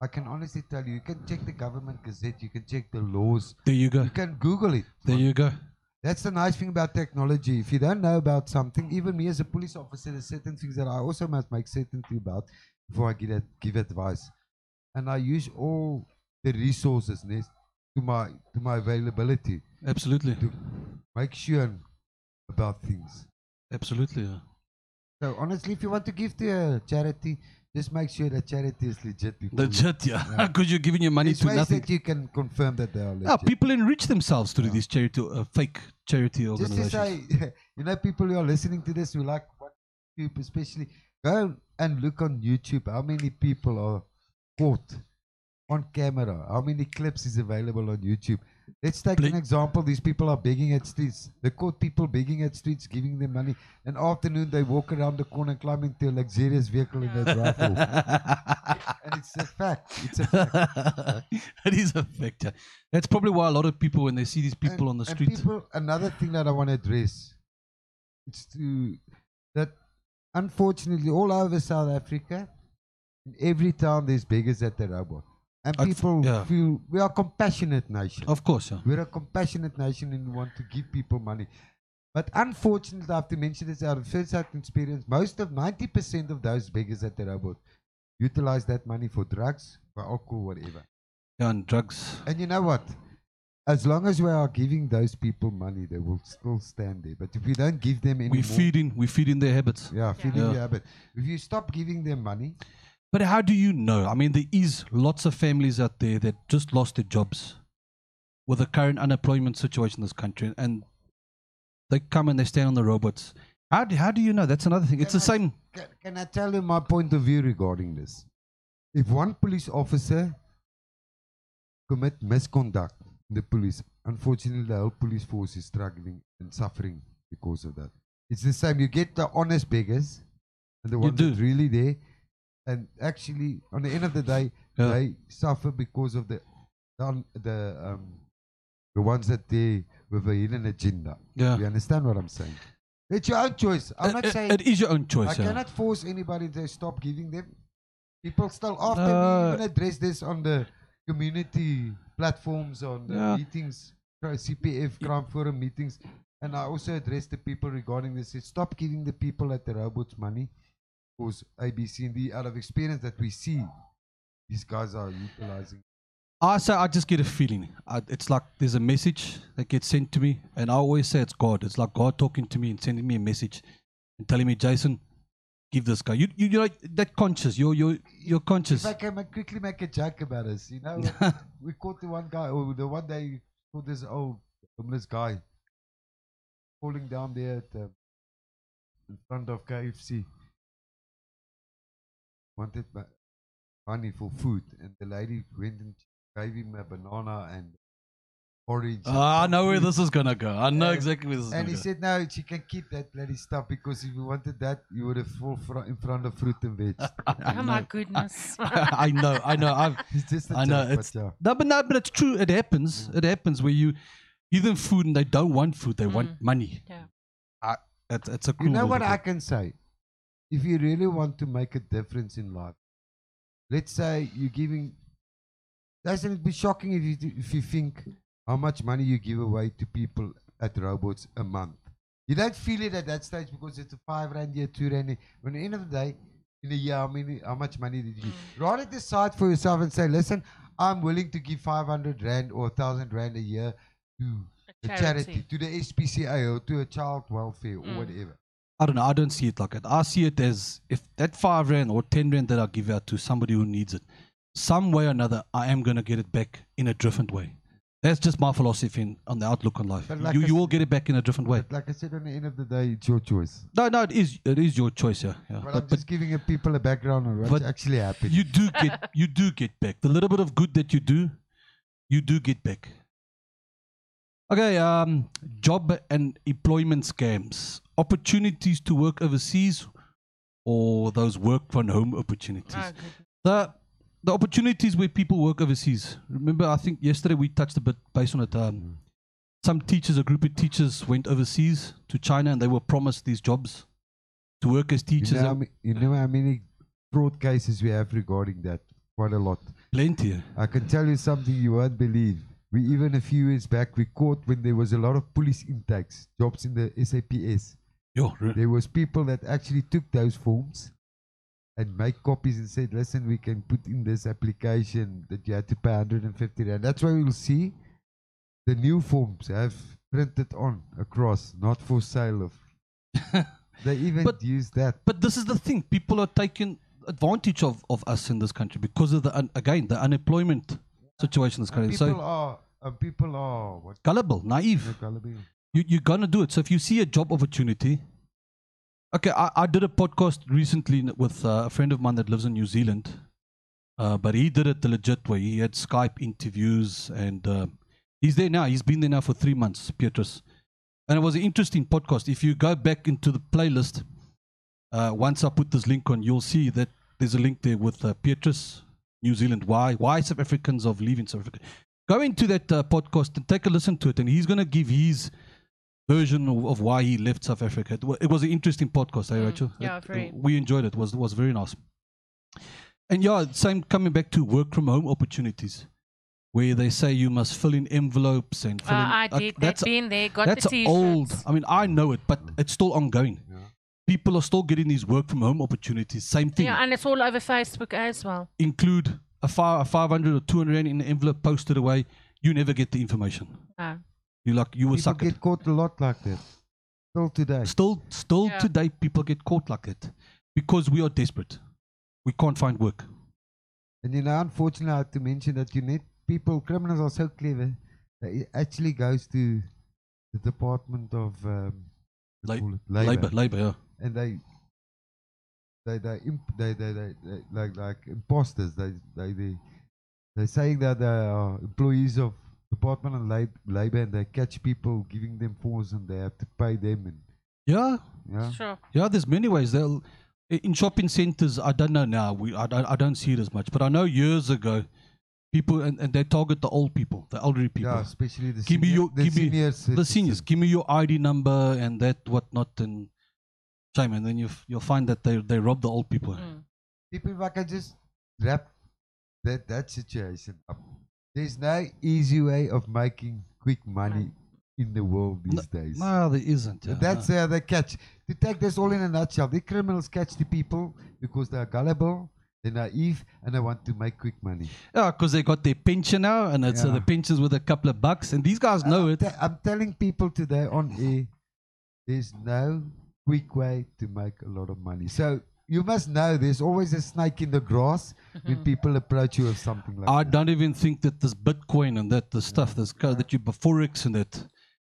I can honestly tell you, you can check the government gazette, you can check the laws, there you go. you can Google it. There you go. That's the nice thing about technology. If you don't know about something, even me as a police officer, there's certain things that I also must make certainty about before I give, give advice. And I use all the resources to my to my availability Absolutely. to make sure about things. Absolutely. Yeah. So honestly, if you want to give to a charity, just make sure that charity is legit. Legit, yeah. *laughs* Yeah. *laughs* Because you're giving your money There's to ways nothing. that you can confirm that they are legit. Yeah, people enrich themselves through Yeah. these charity, uh, fake charity organizations. just to say, *laughs* you know, people who are listening to this who like what YouTube, especially go and look on YouTube. How many people are caught on camera? How many clips is available on YouTube? Let's take an example. These people are begging at streets. They caught people begging at streets, giving them money. And afternoon, they walk around the corner, climbing to a luxurious vehicle, and they drive off. And it's a fact. It's a fact. *laughs* it is a fact. That's probably why a lot of people, when they see these people And- on the street, people, another thing that I want to address, it's to that unfortunately all over South Africa, in every town there's beggars at the robot, and I'd people yeah. feel we are a compassionate nation. of course, yeah. We're a compassionate nation and we want to give people money. But unfortunately, I have to mention this out of first-hand experience. Most of 90% of those beggars at the robot utilize that money for drugs, for alcohol, whatever. yeah and drugs. And you know what? As long as we are giving those people money, they will still stand there. But if we don't give them anymore, We feeding, we feeding their habits. yeah, feeding Yeah. the habit. If you stop giving them money, But how do you know? I mean, there is lots of families out there that just lost their jobs with the current unemployment situation in this country, and they come and they stand on the robots. How do, how do you know? That's another thing. It's the I- same. can, can I tell you my point of view regarding this? If one police officer commit misconduct in the police, unfortunately, the whole police force is struggling and suffering because of that. It's the same. You get the honest beggars and the ones that really there, and actually, on the end of the day, Yeah. they suffer because of the the the um, the ones that they with a hidden agenda. Yeah. You understand what I'm saying? It's your own choice. I'm It- not it- saying it is your own I choice. Yeah. cannot force anybody to stop giving them. People still after No. we even address this on the community platforms, on the Yeah. meetings, CPF crime forum meetings, and I also address the people regarding this. Is stop giving the people at the robots money, because A, B, C, and D out of experience that we see, these guys are utilizing. I say I just get a feeling. I, it's like there's a message that gets sent to me, and I always say it's God. It's like God talking to me and sending me a message and telling me, Jason, give this guy. You you you know that conscious. You're you're you're conscious. If I can quickly make a joke about us, you know, *laughs* we caught the one guy, or the one day caught this old homeless guy falling down there at, um, in front of KFC. Wanted money for food, and the lady went and gave him a banana and orange. and Ah, I some know where this is gonna go. I know And- exactly where this is And gonna he go. said, "No, she can keep that bloody stuff because if you wanted that, you would have fall fr- in front of fruit and veg." *laughs* Oh my goodness. *laughs* I know, I know. I've *laughs* It's just a I know, joke, it's- but yeah. no, but no, but it's true. It happens. It happens where you give them food and they don't want food. They want Mm. money. Yeah. I, it's, it's a You know what I can say? If you really want to make a difference in life, let's say you're giving. Doesn't it be shocking if you if you think how much money you give away to people at robots a month? You don't feel it at that stage because it's a five rand here, two rand. here. When at the end of the day, in a year, how many, how much money did you give? Rather decide for yourself and say, listen, I'm willing to give 500 rand or 1,000 rand a year to a charity, to the SPCA or to a child welfare or Mm. whatever. I don't know. I don't see it like that. I see it as if that five rand or ten rand that I give out to somebody who needs it, some way or another, I am gonna get it back in a different way. That's just my philosophy in, on the outlook on life. Like you you will get it back in a different way. Like I said, on the end of the day, it's your choice. No, no, it is it is your choice, yeah. yeah. But, But, I'm but just giving people a background on what's actually happening. you do get you do get back the little bit of good that you do, you do get back. Okay, um, job and employment scams, opportunities to work overseas or those work from home opportunities. Oh, goodness. the the opportunities where people work overseas. Remember, I think yesterday we touched a bit based on it. Um, some teachers, a group of teachers, went overseas to China and they were promised these jobs to work as You teachers. know, how ma- you know how many fraud cases we have regarding that? Quite a lot. plenty. I can tell you something you won't believe. We even a few years back we caught when there was a lot of police intakes, jobs in the SAPS. Yo, re- There was people that actually took those forms and make copies and said, "Listen, we can put in this application that you had to pay 150 rand." That's why we'll see the new forms have printed on across, not for sale. Of *laughs* they even But- use that. But this is the thing: people are taking advantage of, of us in this country because of the un- again the unemployment situation in this And people So are people are what? gullible, naive. You, you're gonna do it. So if you see a job opportunity, okay, I, I did a podcast recently with uh, a friend of mine that lives in New Zealand, uh, but he did it the legit way. He had Skype interviews, and uh, he's there now. He's been there now for three months, Petrus, and it was an interesting podcast. If you go back into the playlist, uh, once I put this link on, you'll see that there's a link there with uh, Petrus, New Zealand. Why? Why South Africans of leaving South Africa? Go into that uh, podcast and take a listen to it, and he's going to give his version of, of why he left South Africa. It, wa- it was an interesting podcast, eh, Mm, Rachel? yeah, It- very. We enjoyed it. it. was was very nice. And yeah, same coming back to work from home opportunities, where they say you must fill in envelopes and Uh, fill in. I did. that's That's been there. Got that's the t-shirts. old. I mean, I know it, but it's still ongoing. Yeah. People are still getting these work from home opportunities. Same thing. Yeah, and it's all over Facebook as well. Include a, fi- a 500 or 200 rand in the envelope posted away. You never get the information. No. You like you will People suck it. get caught a lot like that. Still today. Still, still Yeah. today, people get caught like that because we are desperate. We can't find work. And you know, unfortunately, I have to mention that you need people, criminals are so clever. that it actually goes to the Department of um, what La- call? Labor, labor, yeah. and they they they imp- they, they, they, they like like imposters. They they they they saying that they are employees of Department of Lab- Labor and they catch people giving them forms and they have to pay them and Yeah, yeah. Sure. yeah. There's many ways. They'll in shopping centers. I don't know now. We I, don't- I don't see it as much, but I know years ago, people and, and they target the old people, the elderly people. Yeah, especially the, Give me your- the give me seniors. the seniors, give me your ID number and that whatnot and shame, and then you f- you'll find that they they rob the old people. Mm. people if I can just wrap that that situation up. There's no easy way of making quick money in the world these days. No, there isn't. yeah, That's no. how they catch. To take this all in a nutshell, the criminals catch the people because they are gullible, they're naive, and they want to make quick money. yeah, because they got their pension now, and it's uh, the pensions with a couple of bucks, and these guys know I'm it. te- I'm telling people today on air, there's no quick way to make a lot of money. So you must know there's always a snake in the grass when *laughs* people approach you with something like I that. don't even think that this Bitcoin and that the stuff that's co- that you forex and that.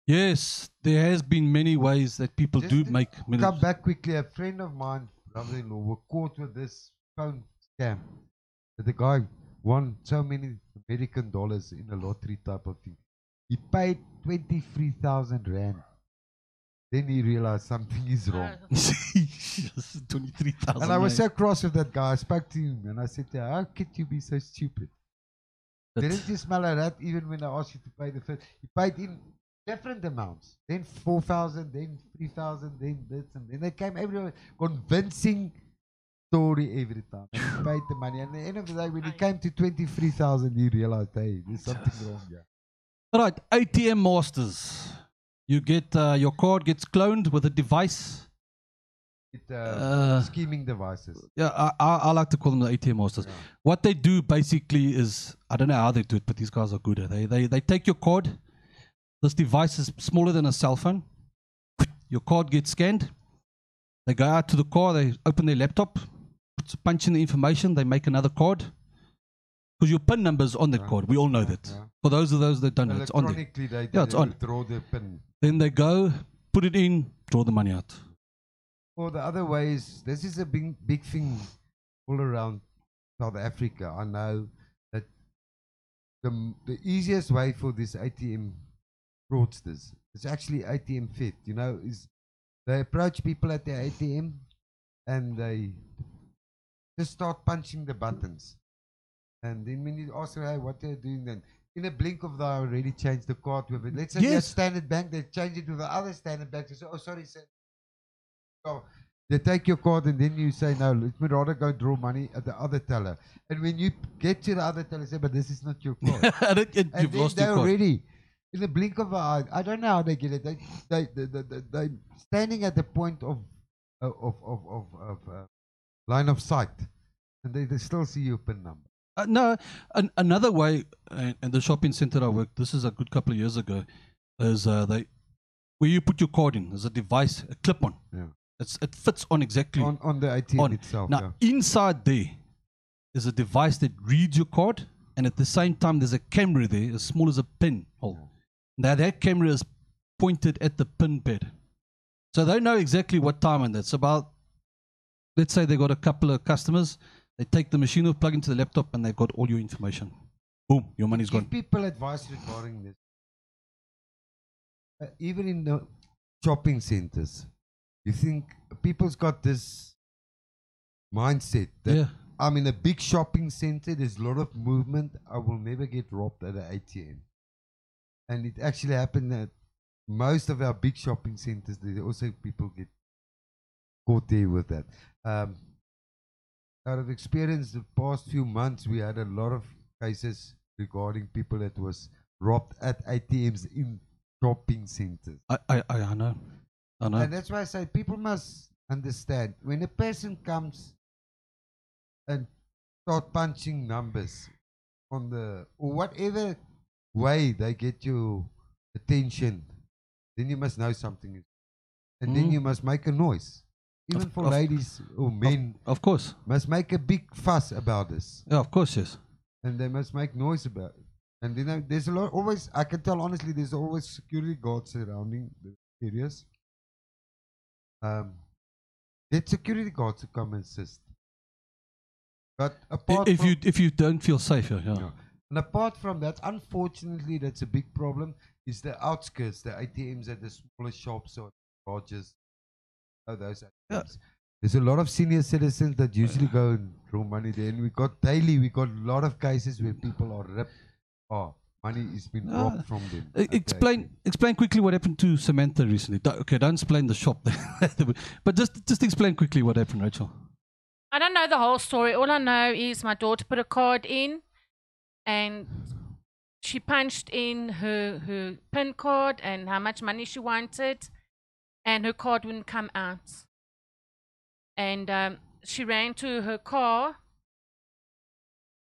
Yes, there has been many ways that people Just do to make Come back quickly. A friend of mine, brother-in-law, were caught with this phone scam. That the guy won so many American dollars in a lottery type of thing. He paid twenty-three thousand rand. Then he realized something is *laughs* wrong. Twenty-three thousand. And I was so cross with that guy. I spoke to him and I said, to him, How could you be so stupid? Didn't you smell a rat even when I asked you to pay the first? You paid in different amounts. Then 4,000, then 3,000, then this, and then they came everywhere. Convincing story every time. And he *laughs* paid the money. And at the end of the day, when he came to 23,000, he realized, hey, there's something wrong here. All right, ATM masters. You get uh, your card gets cloned with a device. It, uh, Uh, scheming devices. Yeah, I, I, I like to call them the ATM masters. Yeah. What they do basically is I don't know how they do it, but these guys are good. They they they take your card. This device is smaller than a cell phone. Your card gets scanned. They go out to the car. They open their laptop, punch in the information. They make another card because your PIN number is on that Yeah. card. We all know Yeah, that. yeah. For those of those that don't know, it's on there. Electronically, they, Yeah, it's on. draw the pin. Then they go, put it in, draw the money out. Or the other way is this is a big big thing all around South Africa. I know that the the easiest way for this ATM fraudsters is actually ATM theft. You know, is they approach people at their ATM and they just start punching the buttons. And then when you ask them, hey, what are you doing then? In a blink of the eye, already changed the card with it. Let's say yes. Standard Bank, they change it to the other Standard Bank. They say, oh, sorry, sir. Oh, they take your card and then you say, no, let me rather go draw money at the other teller. And when you get to the other teller, say, but this is not your *laughs* card. and it, it, and you've then lost they're your card. already in the blink of an eye. I don't know how they get it. They they they they, they, they standing at the point of uh, of of of, of uh, line of sight, and they, they still see your pin number. Uh, no, an, another way, uh, in the shopping center I worked, this is a good couple of years ago, is uh, they where you put your card in. There's a device, a clip on. Yeah. It's, it fits on exactly On on the ATM on. itself. Now, inside there is a device that reads your card, and at the same time, there's a camera there as small as a pin hole. Now, that camera is pointed at the pin pad. So they know exactly what time and that's about. Let's say they got a couple of customers, they take the machine off, plug into the laptop, and they've got all your information. Boom, your money's Give gone. people advice regarding this. Uh, even in the shopping centers, you think people's got this mindset that Yeah. I'm in a big shopping center, there's a lot of movement, I will never get robbed at an ATM. And it actually happened at most of our big shopping centers, there also people get caught there with that. Um, out of experience, the past few months, we had a lot of cases regarding people that was robbed at ATMs in shopping centers. I, I, I, know. I know. And that's why I say people must understand when a person comes and start punching numbers on the or whatever way they get your attention, then you must know something and then Mm. you must make a noise. Even Of- for of- ladies or men Of course. must make a big fuss about this. Yeah, of course, yes. and they must make noise about it. And you know, there's a lot. Always, I can tell honestly, there's always security guards surrounding the areas. Um, get security guards to come and assist. But apart If from, you if you don't feel safe, yeah. yeah. And apart from that, unfortunately, that's a big problem. Is the outskirts, the ATMs at the smaller shops or garages, oh, those Yeah. There's a lot of senior citizens that usually go and draw money there, and we got daily. We got a lot of cases where people are ripped. Oh, money is been Ah, robbed from them. Explain ATM. explain quickly what happened to Samantha recently. Do- Okay, don't explain the shop, *laughs* but just just explain quickly what happened, Rachel. I don't know the whole story. All I know is my daughter put a card in and she punched in her, her PIN card and how much money she wanted, and her card wouldn't come out. And um, she ran to her car.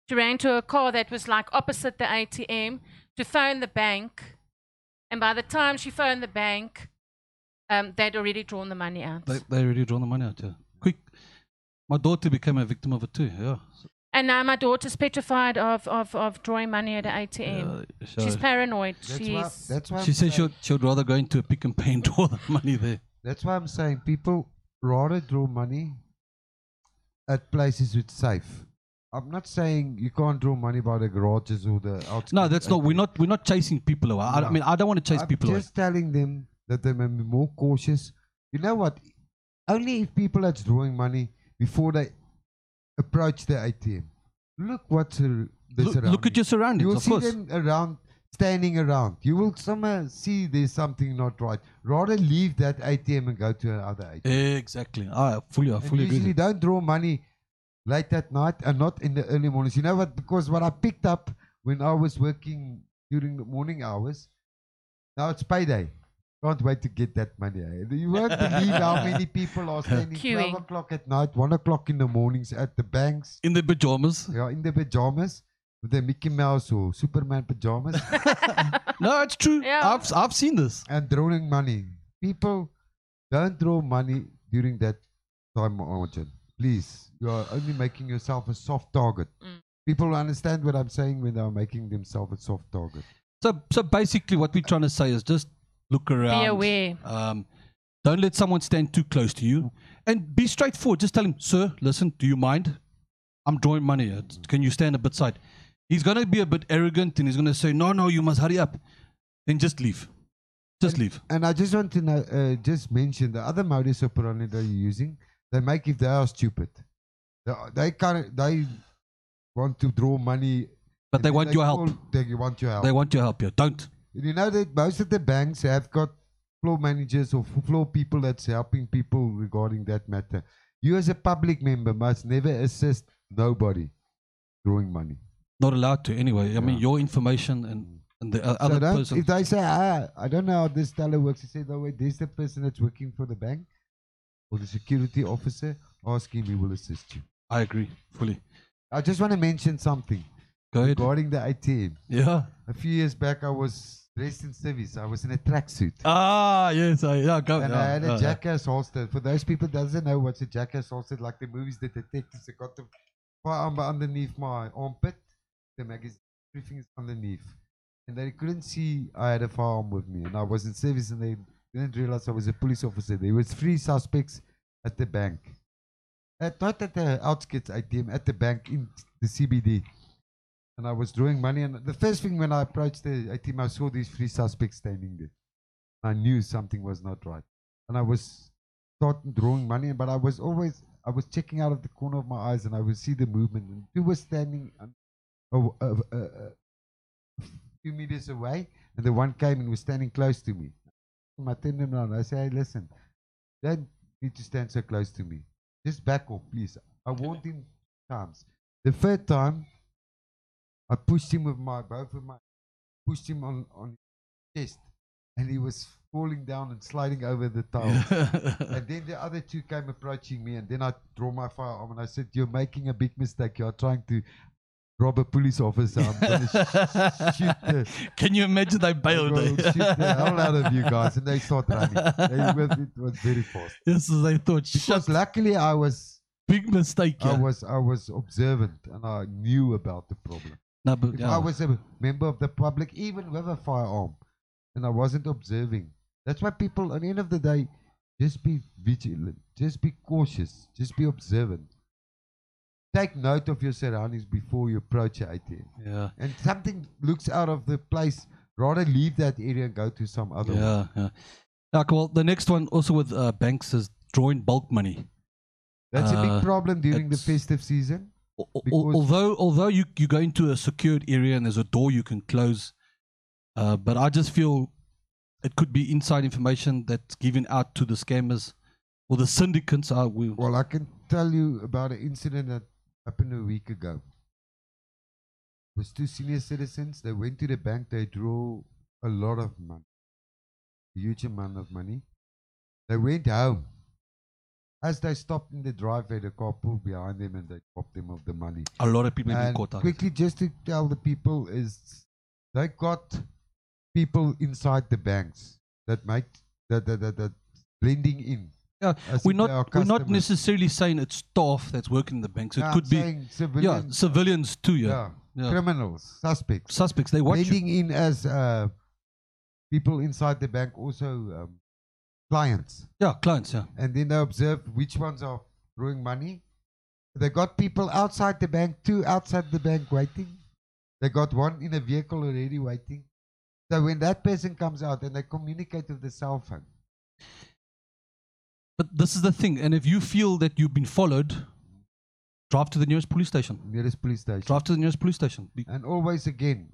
She ran to a car that was like opposite the ATM to phone the bank. And by the time she phoned the bank, um, they'd already drawn the money out. They they already drawn the money out. Yeah. Quick, my daughter became a victim of it too. Yeah. And now my daughter's petrified of, of, of drawing money at an ATM. Uh, so She's paranoid. That's She's why. That's why. she I'm said saying- she'd, she'd rather go into a Pick n Pay and draw the *laughs* money there. That's why I'm saying people rather draw money at places with safe. I'm not saying you can't draw money by the garages or the outskirts. No, that's not. We're not. We're not chasing people away. I, I mean, I don't want to chase I'm people away. just telling them that they may be more cautious. You know what? Only if people are drawing money before they approach the ATM. Look what's the Look, look at your surroundings. You will see course. them around, standing around. You will somehow see there's something not right. Rather leave that ATM and go to another ATM. Exactly. I fully, I fully usually agree. don't draw money late at night and not in the early mornings. You know what? Because what I picked up when I was working during the morning hours, now it's payday. Can't wait to get that money. eh? You won't believe how *laughs* many people are standing Queuing. 12 o'clock at night, 1 o'clock in the mornings at the banks, In the pajamas. yeah, in the pajamas, with the Mickey Mouse or Superman pajamas, *laughs* No, it's true. Yeah. I've I've seen this. and drawing money. People don't draw money during that time margin. Please, you are only making yourself a soft target. Mm. People understand what I'm saying when they're making themselves a soft target. So so basically, what we're trying to say is just look around. be aware. Um, don't let someone stand too close to you, and be straightforward. Just tell him, sir, listen. Do you mind? I'm drawing money. Can you stand a bit side? He's gonna be a bit arrogant, and he's gonna say, no, no, you must hurry up. Then just leave. Just leave. And I just want to know, uh, just mention the other modus operandi that you're using. they make if they are stupid. They, they can't. They want to draw money. But they then want your help. They want your help. They want your help. Yeah, don't. You know that most of the banks have got floor managers or floor people that's helping people regarding that matter. You as a public member must never assist nobody drawing money. Not allowed to anyway. I mean, your information and, and the uh, So other don't- person. if they say, ah, I don't know how this teller works, you say, no, wait, there's the person that's working for the bank or the security officer, ask him, he will assist you. I agree fully. I just want to mention something Go ahead. regarding the ATM. Yeah. A few years back, I was dressed in service. I was in a tracksuit. Ah, yes. I, yeah, go. And yeah, I had a yeah, jackass holster. For those people that doesn't know what's a jackass holster, like the movies, the detectives, they got the firearm underneath my armpit, the magazine, everything is underneath. And they couldn't see I had a firearm with me. And I was in service and they didn't realize I was a police officer. There was three suspects at the bank. At, not at the outskirts ATM, at the bank in the CBD. And I was drawing money. And the first thing when I approached the ATM, I saw these three suspects standing there. I knew something was not right. And I was starting drawing money, but I was always, I was checking out of the corner of my eyes and I would see the movement. And two were standing uh, uh, uh, a few meters away, and the one came and was standing close to me. I turned him around. I said, hey, listen, don't need to stand so close to me. Just back off, please. I warned him times. The third time, I pushed him with my both of my pushed him on on his chest, and he was falling down and sliding over the tiles. *laughs* and then the other two came approaching me, and then I draw my firearm and I said, "You're making a big mistake. You're trying to rob a police officer. I'm going *laughs* to shoot the." Can you imagine they bailed? I'm shoot the hell out of you guys, and they start running. They, *laughs* it was very fast. Yes, they thought. Because luckily, I was Big mistake. I was I was observant and I knew about the problem. If. I was a member of the public, even with a firearm, and I wasn't observing, that's why people, at the end of the day, just be vigilant, just be cautious, just be observant. Take note of your surroundings before you approach your ATM. yeah. And something looks out of the place, rather leave that area and go to some other one. Yeah, yeah. Yeah, well, the next one also with uh, banks is drawing bulk money. That's a Uh, big problem during the festive season. Because- although although you, you go into a secured area and there's a door you can close, uh, but I just feel it could be inside information that's given out to the scammers or the syndicates. Are we, Well, I can tell you about an incident that happened a week ago. It was two senior citizens. They went to the bank. They drew a lot of money, a huge amount of money. They went home. As they stopped in the driveway, the car pulled behind them and they robbed them of the money. a lot of people have been And caught out. quickly, just to tell the people, is they got people inside the banks that make that that that, that blending in. Yeah, we're if they are not we're not necessarily saying it's staff that's working in the banks. It could be saying yeah civilians, civilians too. Yeah, yeah, yeah. criminals, suspects, suspects. They watch you. blending in as uh, people inside the bank, also um, clients, Yeah, clients. Yeah, and then they observe which ones are drawing money. They got people outside the bank, two outside the bank waiting. They got one in a vehicle already waiting. So when that person comes out and they communicate with the cell phone, but this is the thing. And if you feel that you've been followed, drive to the nearest police station. nearest police station. Drive to the nearest police station. Be- And always again,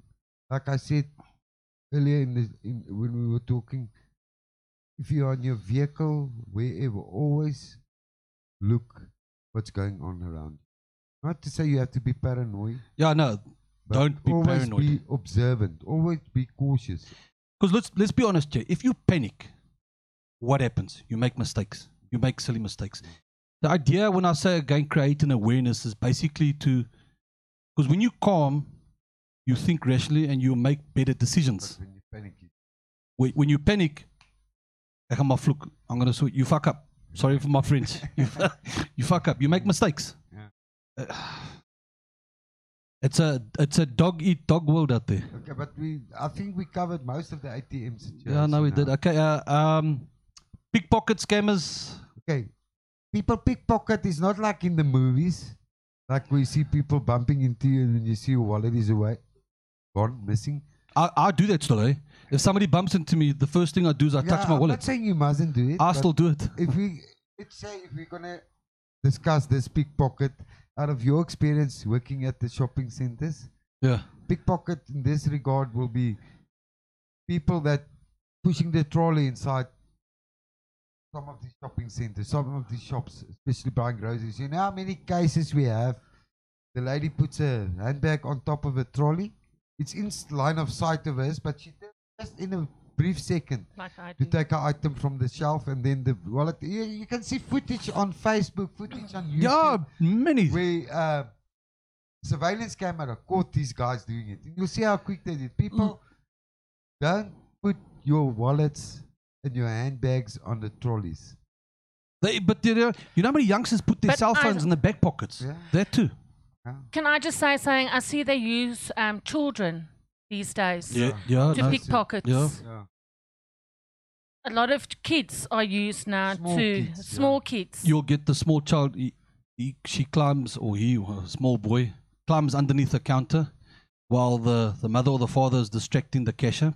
like I said earlier in the in, when we were talking, if you're on your vehicle, wherever, always look what's going on around. you. Not to say you have to be paranoid, Yeah, no, but Don't be always paranoid. be observant. Always be cautious. because let's let's be honest, Jay. If you panic, what happens? You make mistakes. You make silly mistakes. Mm. The idea when I say again create an awareness is basically to because when you calm, you think rationally and you make better But decisions. when you panic, when you panic, ek gaan maar vloek. I'm gonna swear you fuck up. Sorry for my French. *laughs* you, you fuck up. You make mistakes. Yeah. *sighs* Uh, it's a it's a dog eat dog world out there. okay, but we I think we covered most of the ATM situation. Yeah, no, we did. Okay, uh, um, pickpocket scammers. Okay. People pickpocket is not like in the movies. Like we see people bumping into you and you see your wallet is away. Gone, missing. I, I do that still, eh? If somebody bumps into me, the first thing I do is I touch Yeah, my I'm wallet. not saying you mustn't do it. I still do it. if we let's say if we're gonna discuss this pickpocket out of your experience working at the shopping centers. Yeah. Pickpocket in this regard will be people that pushing the trolley inside some of the shopping centers, some of the shops, especially buying groceries. You know how many cases we have? The lady puts a handbag on top of a trolley. It's in line of sight of us, but she just in a brief second Like to take an item from the shelf and then the wallet. You, you can see footage on Facebook, footage on YouTube Yeah, many. where uh, surveillance camera caught these guys doing it. You'll see how quick they did. People don't put your wallets and your handbags on the trolleys. They, but you know, how many youngsters put their But cell I- phones in the back pockets? Yeah. That too. Can I just say something? I see they use um, children these days Yeah, yeah. to no. pickpockets. Yeah. Yeah. A lot of kids are used now Small to kids, yeah. small kids. You'll get the small child. He, he, she climbs, or he, or a small boy, climbs underneath the counter, while the the mother or the father is distracting the cashier,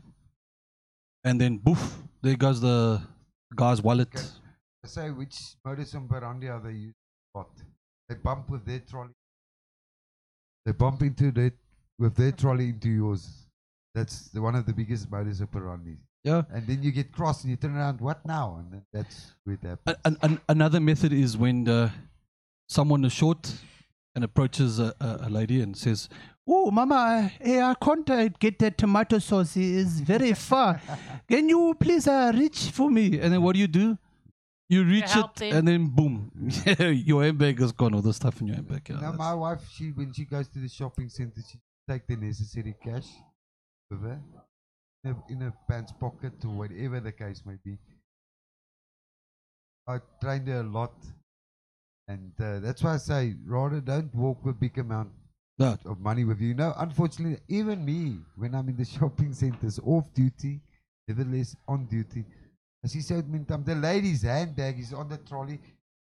and then boof, there goes the guy's wallet. Okay. I say which modus operandi are they use? What? They bump with their trolley. They bump into their with their trolley into yours. That's the, one of the biggest modus operandi. Yeah. And then you get cross and you turn around. What now? And then that's where it happens. An, an, another method is when uh, someone is short and approaches a, a, a lady and says, "Oh, Mama, eh, I can't uh, get that tomato sauce. It is very *laughs* far. Can you please uh, reach for me?" And then what do you do? You reach it, help and then boom, *laughs* your handbag is gone. All the stuff in your handbag. Yeah, now my wife, she when she goes to the shopping center, she take the necessary cash her in a, in a pants pocket or whatever the case may be. I trained her a lot, and uh, that's why I say rather don't walk with big amount no, of money with you. No, unfortunately, even me when I'm in the *laughs* shopping centers off duty, nevertheless on duty. As he said, meantime, the lady's handbag is on the trolley,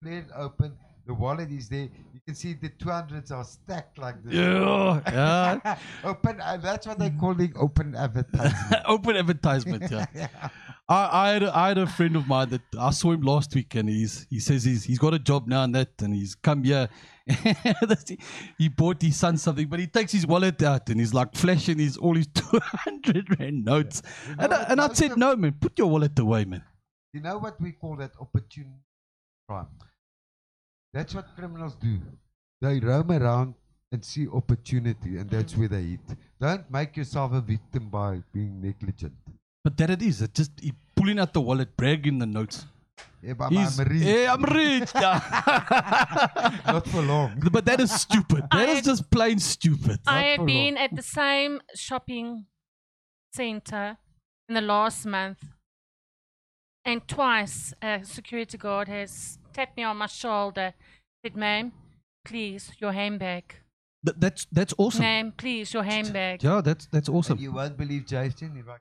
cleared open. The wallet is there. You can see the 200s are stacked like this. yeah, yeah. *laughs* open. Uh, that's what they're calling open advertising. *laughs* Open advertisement. *laughs* Yeah. I, I, had a, I had a friend of mine that I saw him last week, and he's he says he's he's got a job now and that, and he's come here. he bought his son something, but he takes his wallet out and he's like flashing his all his two hundred rand notes. Know And I, and I said, no, man, put your wallet away, man. You know what we call that opportunity crime? That's what criminals do. They roam around and see opportunity, and that's where they hit. Don't make yourself a victim by being negligent. But that it is. It just he pulling out the wallet, bragging the notes. Yeah, but He's, I'm rich. hey, I'm rich. Yeah. *laughs* Not for long. but that is stupid. That I- is just plain stupid. I have been long. at the same shopping center in the last month, and twice a security guard has tapped me on my shoulder, said, "Ma'am, please, your handbag. Th- that's that's awesome. Ma'am, please, your handbag." Yeah, that's that's And awesome. you won't believe, Jason, if I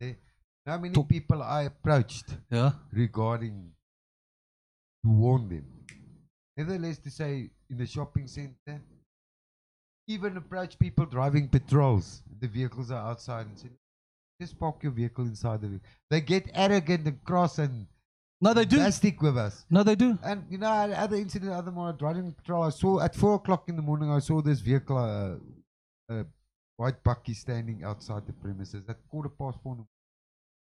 say, how many Talk- people I approached Yeah. regarding to warn them. Nevertheless, to say in the shopping center, even approach people driving patrols. The vehicles are outside and say, just park your vehicle inside the vehicle. They get arrogant and cross and No, they do. They stick with us. No, they do. And you know, I had other incident, other morning driving patrol. I saw at four o'clock in the morning. I saw this vehicle, uh, uh, white bakkie standing outside the premises at quarter past four.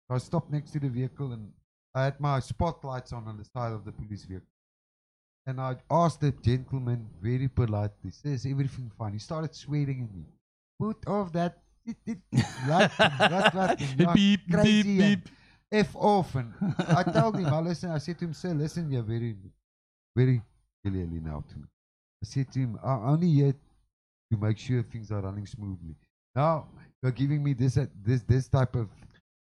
So I stopped next to the vehicle and I had my spotlights on on the side of the police vehicle. And I asked the gentleman very politely, "Says everything fine?" He started swearing at me. Put off that. It, it, *laughs* *laughs* beep, beep, crazy beep. F off. And I told him, I listen, I said to him, sir, listen, you're very, very clearly now to me. I said to him, I'm only here to make sure things are running smoothly. Now you're giving me this, uh, this, this type of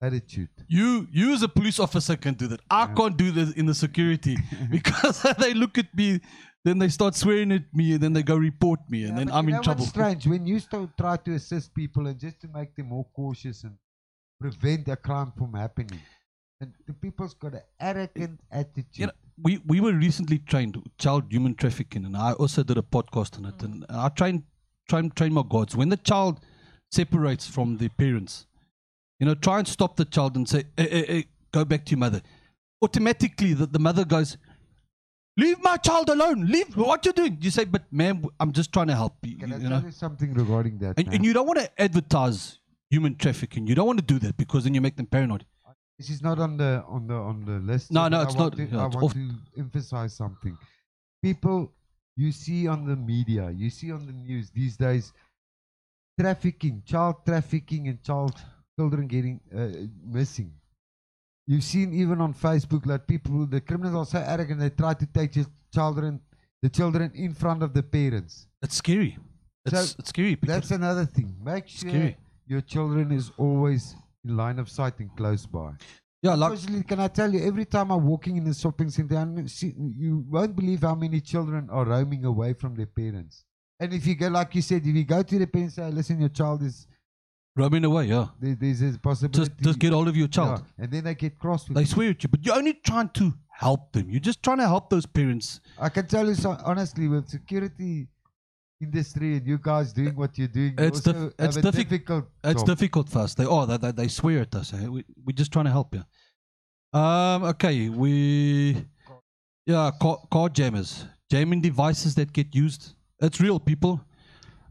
attitude. You, you as a police officer can do that. I Yeah. can't do this in the security *laughs* because *laughs* they look at me, then they start swearing at me, and then they go report me, and Yeah, then I'm in trouble. Strange when you start try to assist people and just to make them more cautious and prevent a crime from happening. And the people's got an arrogant eh, attitude. You know, we, we were recently trained child human trafficking, and I also did a podcast on it. Hmm. And I train train train my guards when the child separates from the parents. You know, try and stop the child and say, hey, hey, hey, "Go back to your mother." Automatically, the, the mother goes, leave my child alone. Leave what you're doing. You say, but ma'am, I'm just trying to help you. Can I you tell know? you something regarding that? And, and you don't want to advertise human trafficking. You don't want to do that because then you make them paranoid. This is not on the on the on the list. No, no, I it's want not. To, Yeah, I it's want off- to emphasize something. People you see on the media, you see on the news these days, trafficking, child trafficking, and child children getting uh, missing. You've seen even on Facebook that people, the criminals are so arrogant, they try to take your children, the children in front of the parents. It's scary. It's, So, it's scary. That's another thing. Make sure Scary. Your children is always in line of sight and close by. yeah, like Especially, can I tell you, every time I'm walking in the shopping center, you won't believe how many children are roaming away from their parents. And if you go, like you said, if you go to the parents and say, listen, your child is, roaming away. Yeah, there, there's a possibility. just just get hold of your child. Yeah, and then they get cross with They you. swear at you, but you're only trying to help them. You're just trying to help those parents. I can tell you so, honestly, with security industry and you guys doing what you're doing, you It's dif- it's diffi- difficult It's job. difficult for us. They oh they, they, they swear at us. Eh? We we're just trying to help you. Um. Okay. We yeah car, car jammers, jamming devices that get used. It's real, people.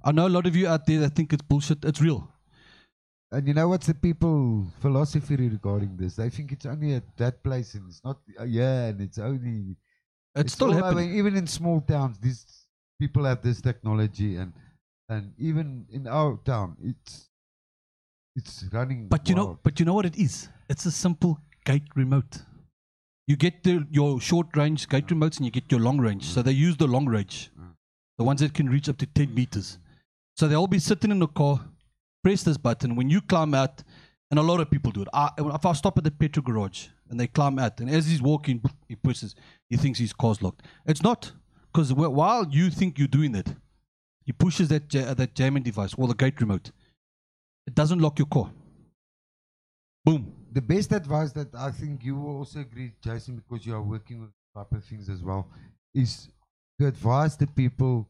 I know a lot of you out there that think it's bullshit. It's real. And you know what's the people philosophy regarding this? They think it's only at that place and it's not uh, yeah, and it's only It's, still all over. happening. Even in small towns, these people have this technology, and and even in our town, it's it's running. But you know, but you know what it is? It's a simple gate remote. You get the, your short range gate remotes and you get your long range. So they use the long range, Mm. the ones that can reach up to 10 meters. So they'll be sitting in the car, press this button. When you climb out, and a lot of people do it. I, if I stop at the petrol garage and they climb out, and as he's walking, he pushes, he thinks his car's locked. It's not. Because while you think you're doing that, he pushes that, that jamming device or the gate remote. It doesn't lock your car. Boom. the best advice that I think you will also agree, Jason, because you are working with type of things as well, is to advise the people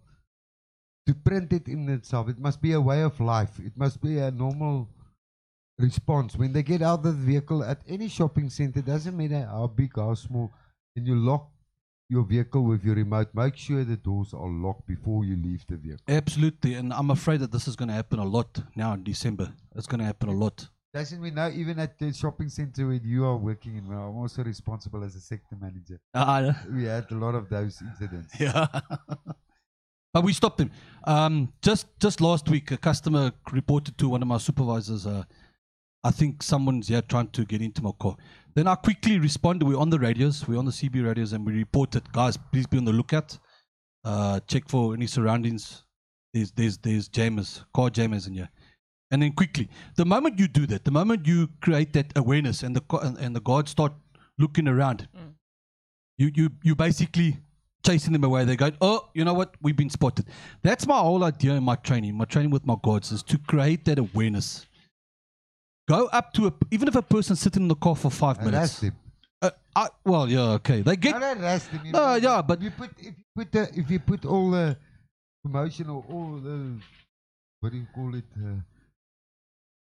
to print it in itself. It must be a way of life. It must be a normal response when they get out of the vehicle at any shopping center. Doesn't matter how big, how small, and you lock your vehicle with your remote. Make sure the doors are locked before you leave the vehicle. Absolutely, and I'm afraid that this is going to happen a lot now in December. It's going to happen a lot. Doesn't we know even at the shopping center where you are working in, where I'm also responsible as a sector manager. Uh, We had a lot of those incidents. *laughs* yeah, but we stopped them. Um, just just last week, a customer reported to one of my supervisors. Uh, I think someone's here trying to get into my car. Then I quickly responded. We're on the radios. We're on the CB radios, and we reported, guys, please be on the lookout. Uh, check for any surroundings. There's there's there's jammers, car jammers in here. And then quickly, the moment you do that, the moment you create that awareness, and the and, the guards start looking around, Mm. you you you basically chasing them away. They go, oh, you know what? We've been spotted. That's my whole idea in my training. My training with my guards is to create that awareness. Go up to a even if a person's sitting in the car for five minutes. Arrest them. Uh, I, well, yeah, okay. They get Not arrest them. you No, know, yeah, but- if you put if you put the, if you put all the promotion or all the what do you call it? Uh,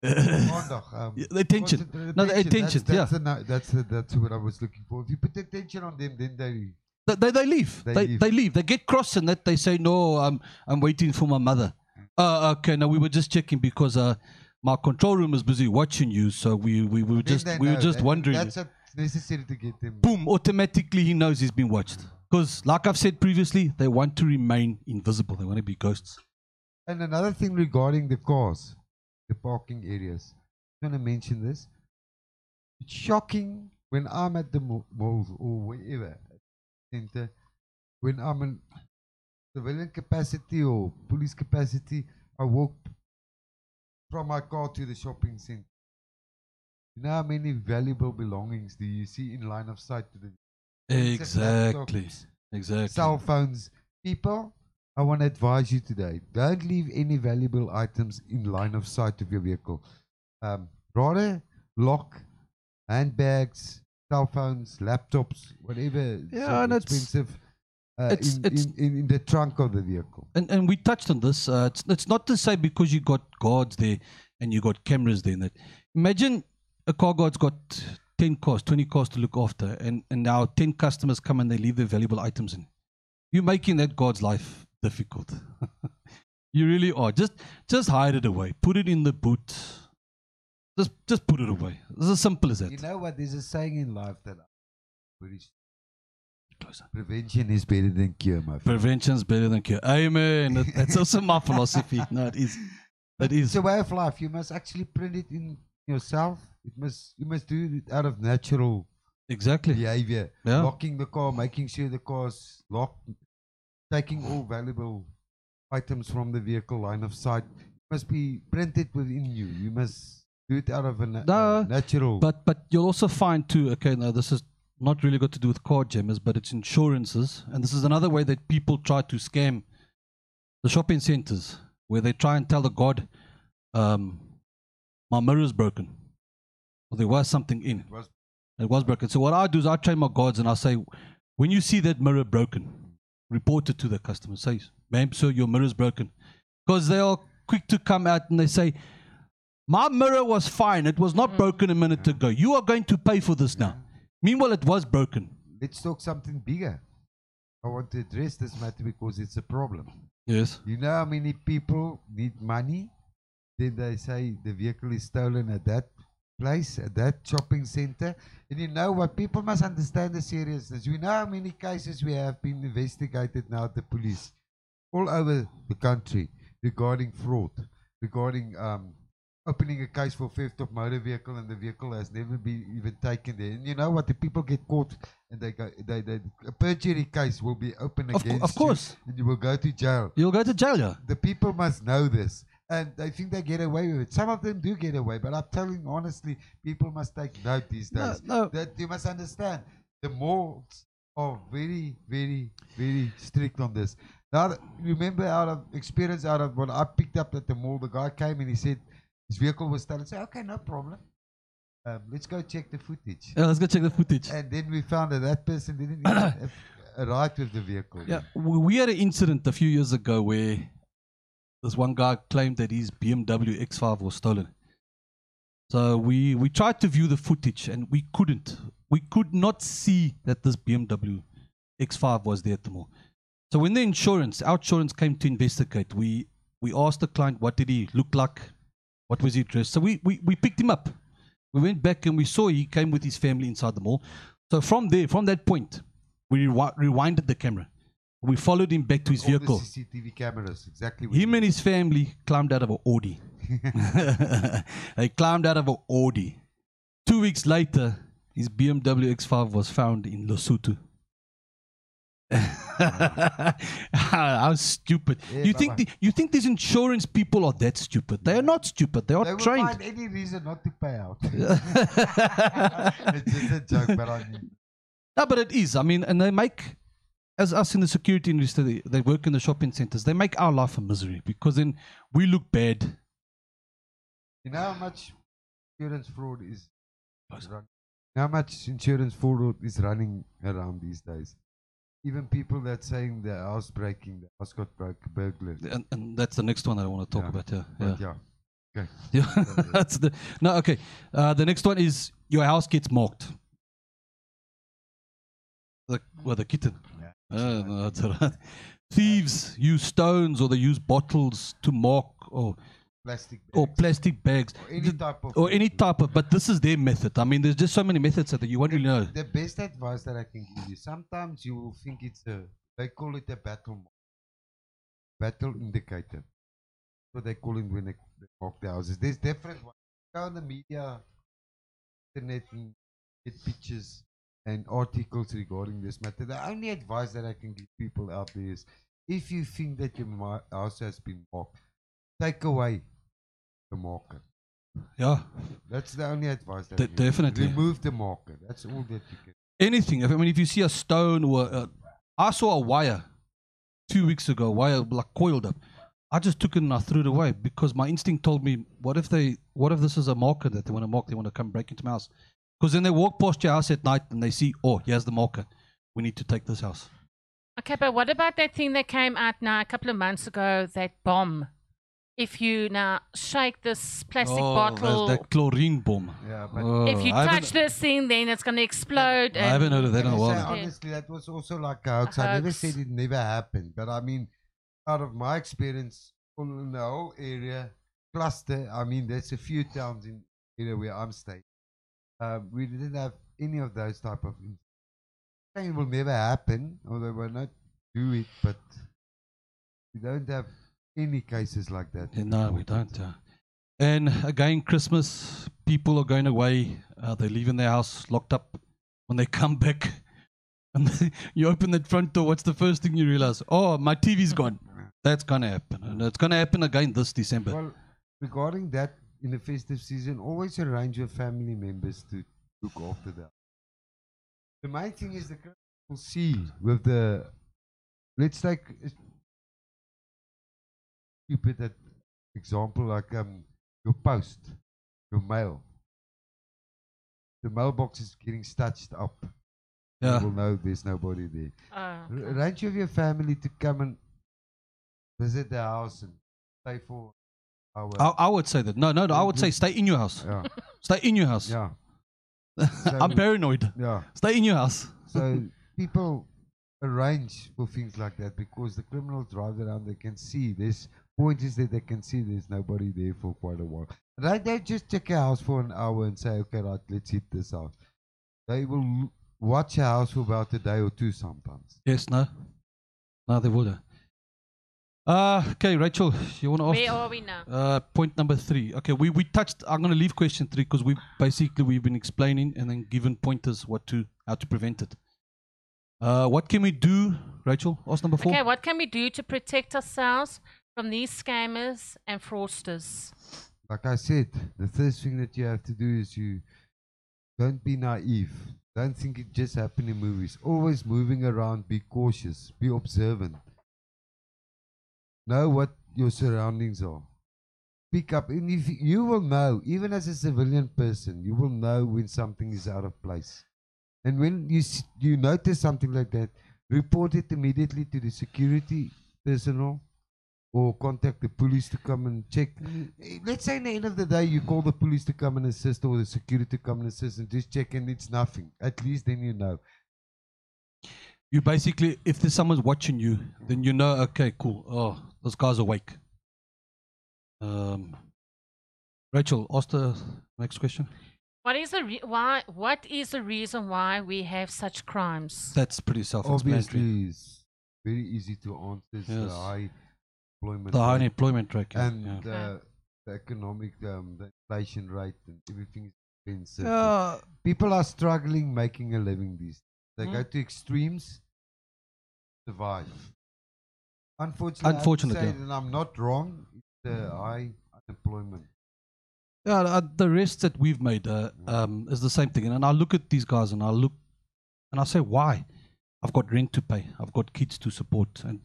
*coughs* aandag, um, Yeah, the attention. No, the attention, That's, that's, yeah. that's the, that's what I was looking for. If you put the attention on them, then they They, they, they leave. They, They they, leave. leave. They get cross and that they say, no, I'm, I'm waiting for my mother. Uh, okay, no, we were just checking because uh, my control room is busy watching you. So we, we, we were just, we were know. just wondering. That's necessary to get them. Boom, automatically he knows he's been watched. Because, like I've said previously, they want to remain invisible. They want to be ghosts. And another thing regarding the cars, the parking areas. I'm going to mention this. It's shocking when I'm at the malls or wherever, center, when I'm in civilian capacity or police capacity, I walk from my car to the shopping center. You know how many valuable belongings do you see in line of sight to the Exactly. Exactly. cell phones. People, I want to advise you today don't leave any valuable items in line of sight of your vehicle. Um, rather, lock handbags, cell phones, laptops, whatever Yeah, so and it's- expensive uh, it's- in, it's- in, in, in the trunk of the vehicle. and and we touched on this. Uh, it's it's not to say because you got guards there and you got cameras there. That imagine a car guard's got 10 cars, 20 cars to look after, and, and now 10 customers come and they leave their valuable items in. You're making that God's life difficult. *laughs* you really are. Just just hide it away. Put it in the boot. Just just put it away. It's as simple as that. You know what? There's a saying in life that very Prevention is better than cure, my friend. Prevention's better than cure. Amen. That- That's also my philosophy. No, it is. It is. It's a way of life. You must actually print it in yourself. It must you must do it out of natural Exactly. behavior. Yeah. Locking the car, making sure the car's locked, taking all valuable items from the vehicle line of sight. must be printed within you. You must do it out of a, na- No, natural. But but you'll also find too. Okay, now this is not really got to do with car jammers, but it's insurances, and this is another way that people try to scam the shopping centers, where they try and tell the god, um, "My mirror's broken," or there was something in it. was It was broken. So what I do is I train my gods and I say, when you see that mirror broken, report it to the customer. Say, ma'am, sir, your mirror's broken. Because they are quick to come out and they say, my mirror was fine. It was not broken a minute ago. You are going to pay for this now. Meanwhile, it was broken. let's talk something bigger. I want to address this matter because it's a problem. Yes. You know how many people need money? Then they say the vehicle is stolen at that place, at that shopping center. And you know what? People must understand the seriousness. You know how many cases we have been investigated now at the police all over the country regarding fraud, regarding um, opening a case for theft of motor vehicle and the vehicle has never been even taken there. And you know what? The people get caught and they go, they, they, a perjury case will be opened Of, co- of course. you and you will go to jail You'll go to jail, yeah. the people must know this and they think they get away with it some of them do get away but i'm telling honestly people must take note these days no. no. that you must understand the malls are very very very strict on this now remember out of experience out of what i picked up at the mall the guy came and he said his vehicle was stolen said okay no problem um, let's go check the footage Yeah, let's go check the footage. and then we found that that person didn't *coughs* even have a right with the vehicle Yeah, we we had an incident a few years ago where this one guy claimed that his BMW X5 was stolen. So we we tried to view the footage and we couldn't. We could not see that this BMW X5 was there at the mall. So when the insurance, our insurance came to investigate, we we asked the client what did he look like, what was he dressed. So we we, we picked him up. We went back and we saw he came with his family inside the mall. So from there, from that point, we rewi- rewinded the camera. We followed him back to his All the vehicle. cctv cameras exactly Him and his family climbed out of an Audi. *laughs* *laughs* they climbed out of an Audi. Two weeks later, his BMW X5 was found in Lesotho. *laughs* How stupid! Yeah, you think the, you think these insurance people are that stupid? They are not stupid. They are They will trained. find any reason not to pay out. *laughs* *laughs* it's just a joke, but I mean, No, but it is. I mean, and they make, as us in the security industry, they, they work in the shopping centers. They make our life a misery because then we look bad. you know how much insurance fraud is how much insurance fraud is running around these days. Even people that saying the house breaking, the house got broke, burglary. And, and that's the next one that I want to talk Yeah. about. Yeah, But yeah. yeah. Okay. *laughs* yeah. that's the no. Okay, uh, the next one is your house gets marked. The well, the kitten. Yeah. Uh, no, that's all right. Thieves use stones or they use bottles to mark or Plastic or plastic bags Or any type of or any type of. But this is their method. I mean, there's just so many methods that you won't really know. The best advice that I can give you, sometimes you will think it's a, they call it a battle. Battle indicator. What they call it when they, they mark the houses. There's different ones. Go on the media, internet, and get pictures and articles regarding this matter. The only advice that I can give people out there is if you think that your house has been marked, take away the marker. Yeah, That's the only advice that De- I can give. definitely. remove the marker. That's all that you can. anything. If, I mean, if you see a stone or a, I saw a wire two weeks ago, wire like coiled up. I just took it and I threw it away because my instinct told me, what if they, what if this is a marker that they want to mark? They want to come break into my house. Because then they walk past your house at night and they see, oh, here's the marker. We need to take this house. Okay, but what about that thing that came out now a couple of months ago, that bomb if you now shake this plastic oh, bottle, That, that chlorine bomb. Yeah, but Oh, if you I touch this thing, then it's going to explode. I and- haven't heard of that in Can a I say, while. honestly, that was also like a hoax. I never said it never happened, but I mean, out of my experience all in the whole area cluster, I mean, there's a few towns in the area where I'm staying. Um, we didn't have any of those type of. things. It will never happen, although we're not do it, but we don't have any cases like that. No, we don't. Uh. And again, Christmas, people are going away. Uh, they're leaving their house locked up. When they come back, *laughs* and *laughs* you open that front door, what's the first thing you realize? Oh, my TV's gone. *laughs* That's going to happen. And it's going to happen again this December. Well, regarding that, in the festive season, always arrange your family members to look after them. The main thing is the Christmas will see with the. Let's take stupid that example like um your post, your mail. The mailbox is getting stitched up. yeah. You will know there's nobody there. Oh, Ar- okay. Arrange with your family to come and visit the house and stay for our. I, I would say that. No, no, no. I would say stay in your house. yeah, *laughs* Stay in your house. yeah, *laughs* I'm paranoid. yeah. Stay in your house. So people arrange for things like that because the criminals drive around. They can see. There's point is that they can see there's nobody there for quite a while. They don't just check a house for an hour and say, okay, right, let's hit this house. They will watch a house for about a day or two sometimes. Yes, no. No, they would. Uh, okay, Rachel, you want to ask? Where are we now? Uh, point number three. Okay, we, we touched. I'm going to leave question three because we basically we've been explaining and then given pointers what to how to prevent it. Uh, what can we do, Rachel? Ask number four. Okay, what can we do to protect ourselves from these scammers and fraudsters? Like I said, the first thing that you have to do is you don't be naive. Don't think it just happened in movies. Always moving around, be cautious, be observant. Know what your surroundings are. Pick up, and if you will know, even as a civilian person, you will know when something is out of place. And when you you notice something like that, report it immediately to the security personnel or contact the police to come and check. Eh, Let's say in the end of the day, you call the police to come and assist or the security to come and assist and just check and it's nothing. At least then you know. You basically, if there's someone's watching you, then you know. Okay, cool. Oh, those guys awake. Um, Rachel, ask the next question. What is the re- why? What is the reason why we have such crimes? That's pretty self-explanatory. Obviously, it's very easy to answer. It's the Yes. High employment The high rate unemployment rate. and yeah. uh, the economic, um, the inflation rate and everything is expensive. Yeah, People are struggling making a living these. They go Mm. to extremes, survive. Unfortunately, I have to Unfortunately, say yeah. that I'm not wrong. It's the high unemployment. Yeah, uh, the rest that we've made uh, um, is the same thing. And I look at these guys and I look and I say, why? I've got rent to pay. I've got kids to support, and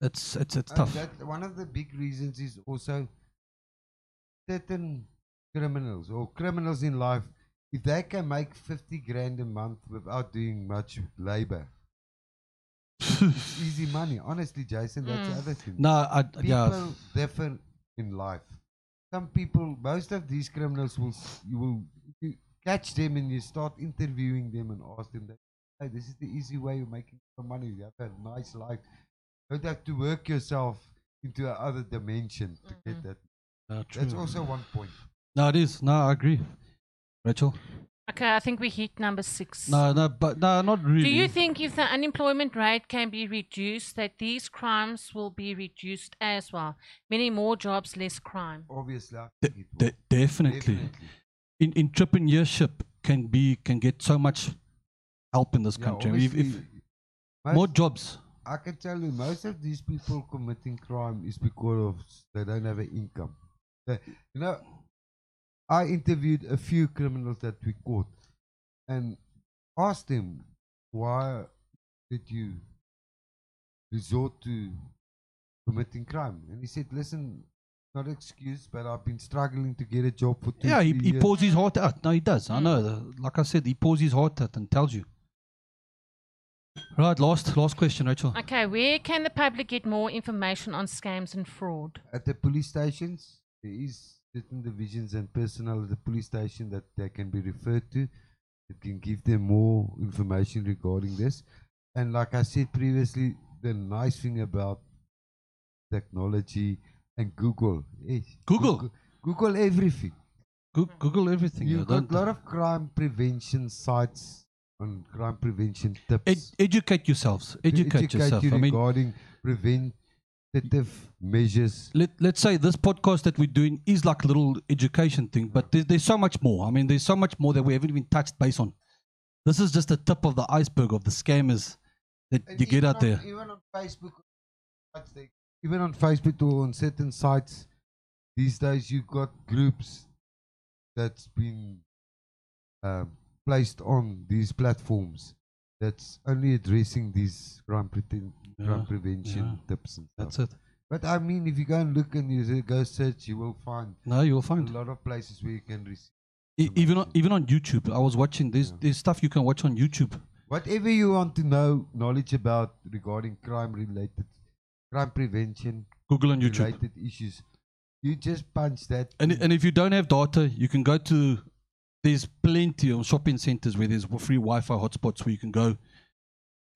it's it's it's And tough. That, one of the big reasons is also certain criminals or criminals in life, if they can make 50 grand a month without doing much labor, it's *laughs* easy money. Honestly, Jason, that's the Mm. other thing. no, I People yeah, differ in life. Some people, most of these criminals will, you will you catch them and you start interviewing them and ask them that, hey, this is the easy way of making some money. You have a nice life. You don't have to work yourself into another dimension to get Mhm. that. uh, That's also one point. no, it is. No, I agree. Rachel, Okay, I think we hit number six. no, no, but no, not really. Do you think if the unemployment rate can be reduced, that these crimes will be reduced as well? Many more jobs, less crime. Obviously, I De- it de- definitely. Definitely. In entrepreneurship can be can get so much help in this Yeah, country. If, if more jobs, I can tell you, most of these people committing crime is because of they don't have an income. They- you know, I interviewed a few criminals that we caught and asked them, why did you resort to committing crime? And he said, listen, not excuse, but I've been struggling to get a job for two yeah, he, three he years. pours his heart out. No, he does. I Mm. know. The- Like I said, he pours his heart out and tells you. Right, last last question, Rachel. Okay, where can the public get more information on scams and fraud? At the police stations, there is certain divisions and personnel at the police station that they can be referred to. It can give them more information regarding this. And like I said previously, the nice thing about technology and Google is Google. Google everything. Goo- Google everything. You've got a lot of crime prevention sites on crime prevention tips. Ed- educate yourselves. to Educate, yourself. you I mean, regarding preventative measures. let, let's say this podcast that we're doing is like a little education thing, but there's, there's so much more. I mean, there's so much more that we haven't even touched base on. This is just the tip of the iceberg of the scammers that And you get out on- there. Even on Facebook, even on Facebook or on certain sites, these days you've got groups that's been um, placed on these platforms that's only addressing these crime, preten- crime prevention yeah. tips and stuff. That's it. But I mean, if you go and look and you uh, go search, you will find No, you'll find a lot of places where you can receive. E- even on, even on YouTube, I was watching. There's Yeah. there's stuff you can watch on YouTube. Whatever you want to know, knowledge about regarding crime related, crime prevention Google on YouTube. related issues, you just punch that. And and if you don't have data, you can go to. There's plenty of shopping centers where there's free Wi-Fi hotspots where you can go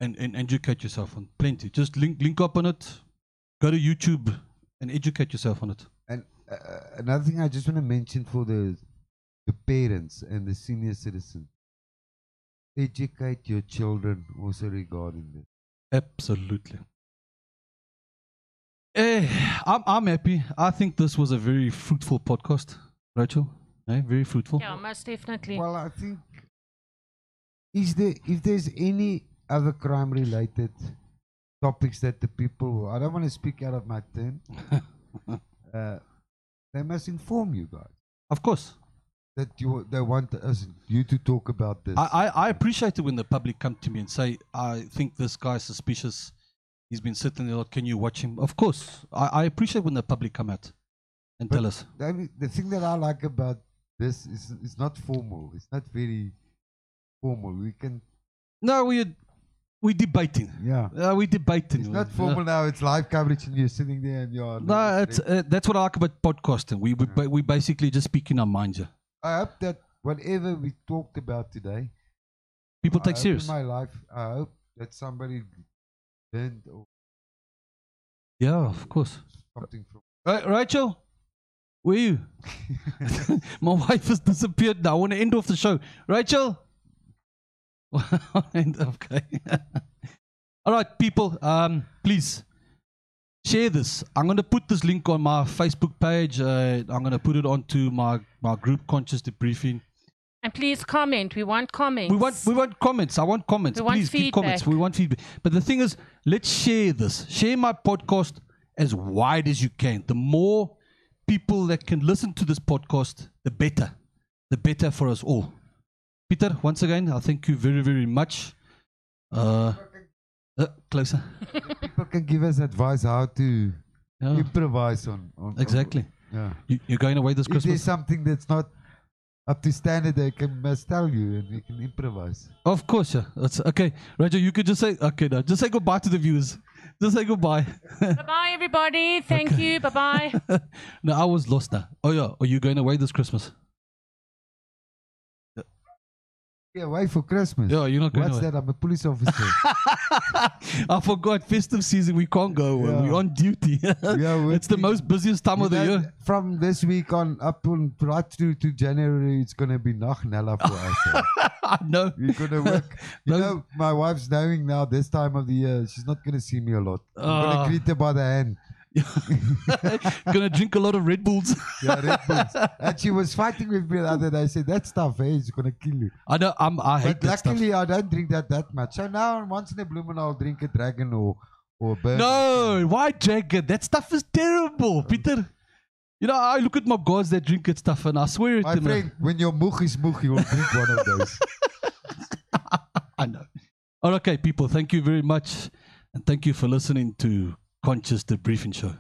and, and educate yourself on. Plenty. Just link link up on it. Go to YouTube and educate yourself on it. And uh, another thing I just want to mention for the the parents and the senior citizen, educate your children also regarding this. Absolutely. Eh, I'm I'm happy. I think this was a very fruitful podcast, Rachel. Eh, very fruitful. Yeah, most definitely. Well, I think is there if there's any other crime related topics that the people I don't want to speak out of my turn. *laughs* uh, they must inform you guys Of course. that you they want us you to talk about this. I, I, I appreciate it when the public come to me and say, I think this guy's suspicious. He's been sitting there. Can you watch him? Of course. I, I appreciate when the public come out and But tell us. the, only, the thing that I like about this is it's not formal. It's not very formal. We can No, we we debating. yeah. Uh, we debating. It's not formal now. It's live coverage, and you're sitting there and you're. No, it's, uh, that's what I like about podcasting. We we, ba- we basically just speak in our minds. Yeah. I hope that whatever we talked about today, People I take serious. In my life, I hope that somebody learned or Yeah, of course. something from. Right, Rachel, where you? *laughs* My wife has disappeared now. I want to end off the show. Rachel? *laughs* Okay. *laughs* All right, people, um, please share this. I'm going to put this link on my Facebook page. Uh, I'm going to put it onto my, my group Conscious Debriefing. and please comment. We want comments. We want we want comments. I want comments. We want Please give comments. feedback. We want feedback. But the thing is, let's share this. Share my podcast as wide as you can. The more people that can listen to this podcast, the better. The better for us all. Peter, once again, I thank you very, very much. Uh, uh, closer. *laughs* People can give us advice how to Yeah, improvise on. on exactly. yeah. You, you're going away this If there's something that's not up to standard, they can must tell you, and we can improvise. Of course, yeah. That's okay. Rachel, you could just say okay. Now, just say goodbye to the viewers. Just say goodbye. *laughs* Bye bye, everybody. Thank you. Bye bye. *laughs* no, I was lost now. Oh yeah, are you going away this Christmas? Yeah, away for Christmas. Yeah, you're not going What's that? I'm a police officer. *laughs* I forgot. Festive season, we can't go. Yeah. We're on duty. *laughs* Yeah, *laughs* it's the most busiest time of the year. From this week on up on right through to January, it's gonna be Nachnella for us. eh? I know. We're gonna work. You Those- know, my wife's knowing now this time of the year, she's not gonna see me a lot. I'm Ah. gonna greet her by the hand. *laughs* Gonna drink a lot of Red Bulls. *laughs* Yeah, Red Bulls. and she was fighting with me the other day. I said, that stuff, eh, is gonna kill you. I know. I'm, I hate But that stuff. luckily, I don't drink that that much. So now, once in a blue moon, I'll drink a dragon or or a bird. No, why dragon? That stuff is terrible, Peter. You know, I look at my guys that drink that stuff, and I swear My at them. friend, when your moog is moog, you will drink one of those. *laughs* I know. All right, okay, people. Thank you very much, and thank you for listening to Conscious Debriefing Show.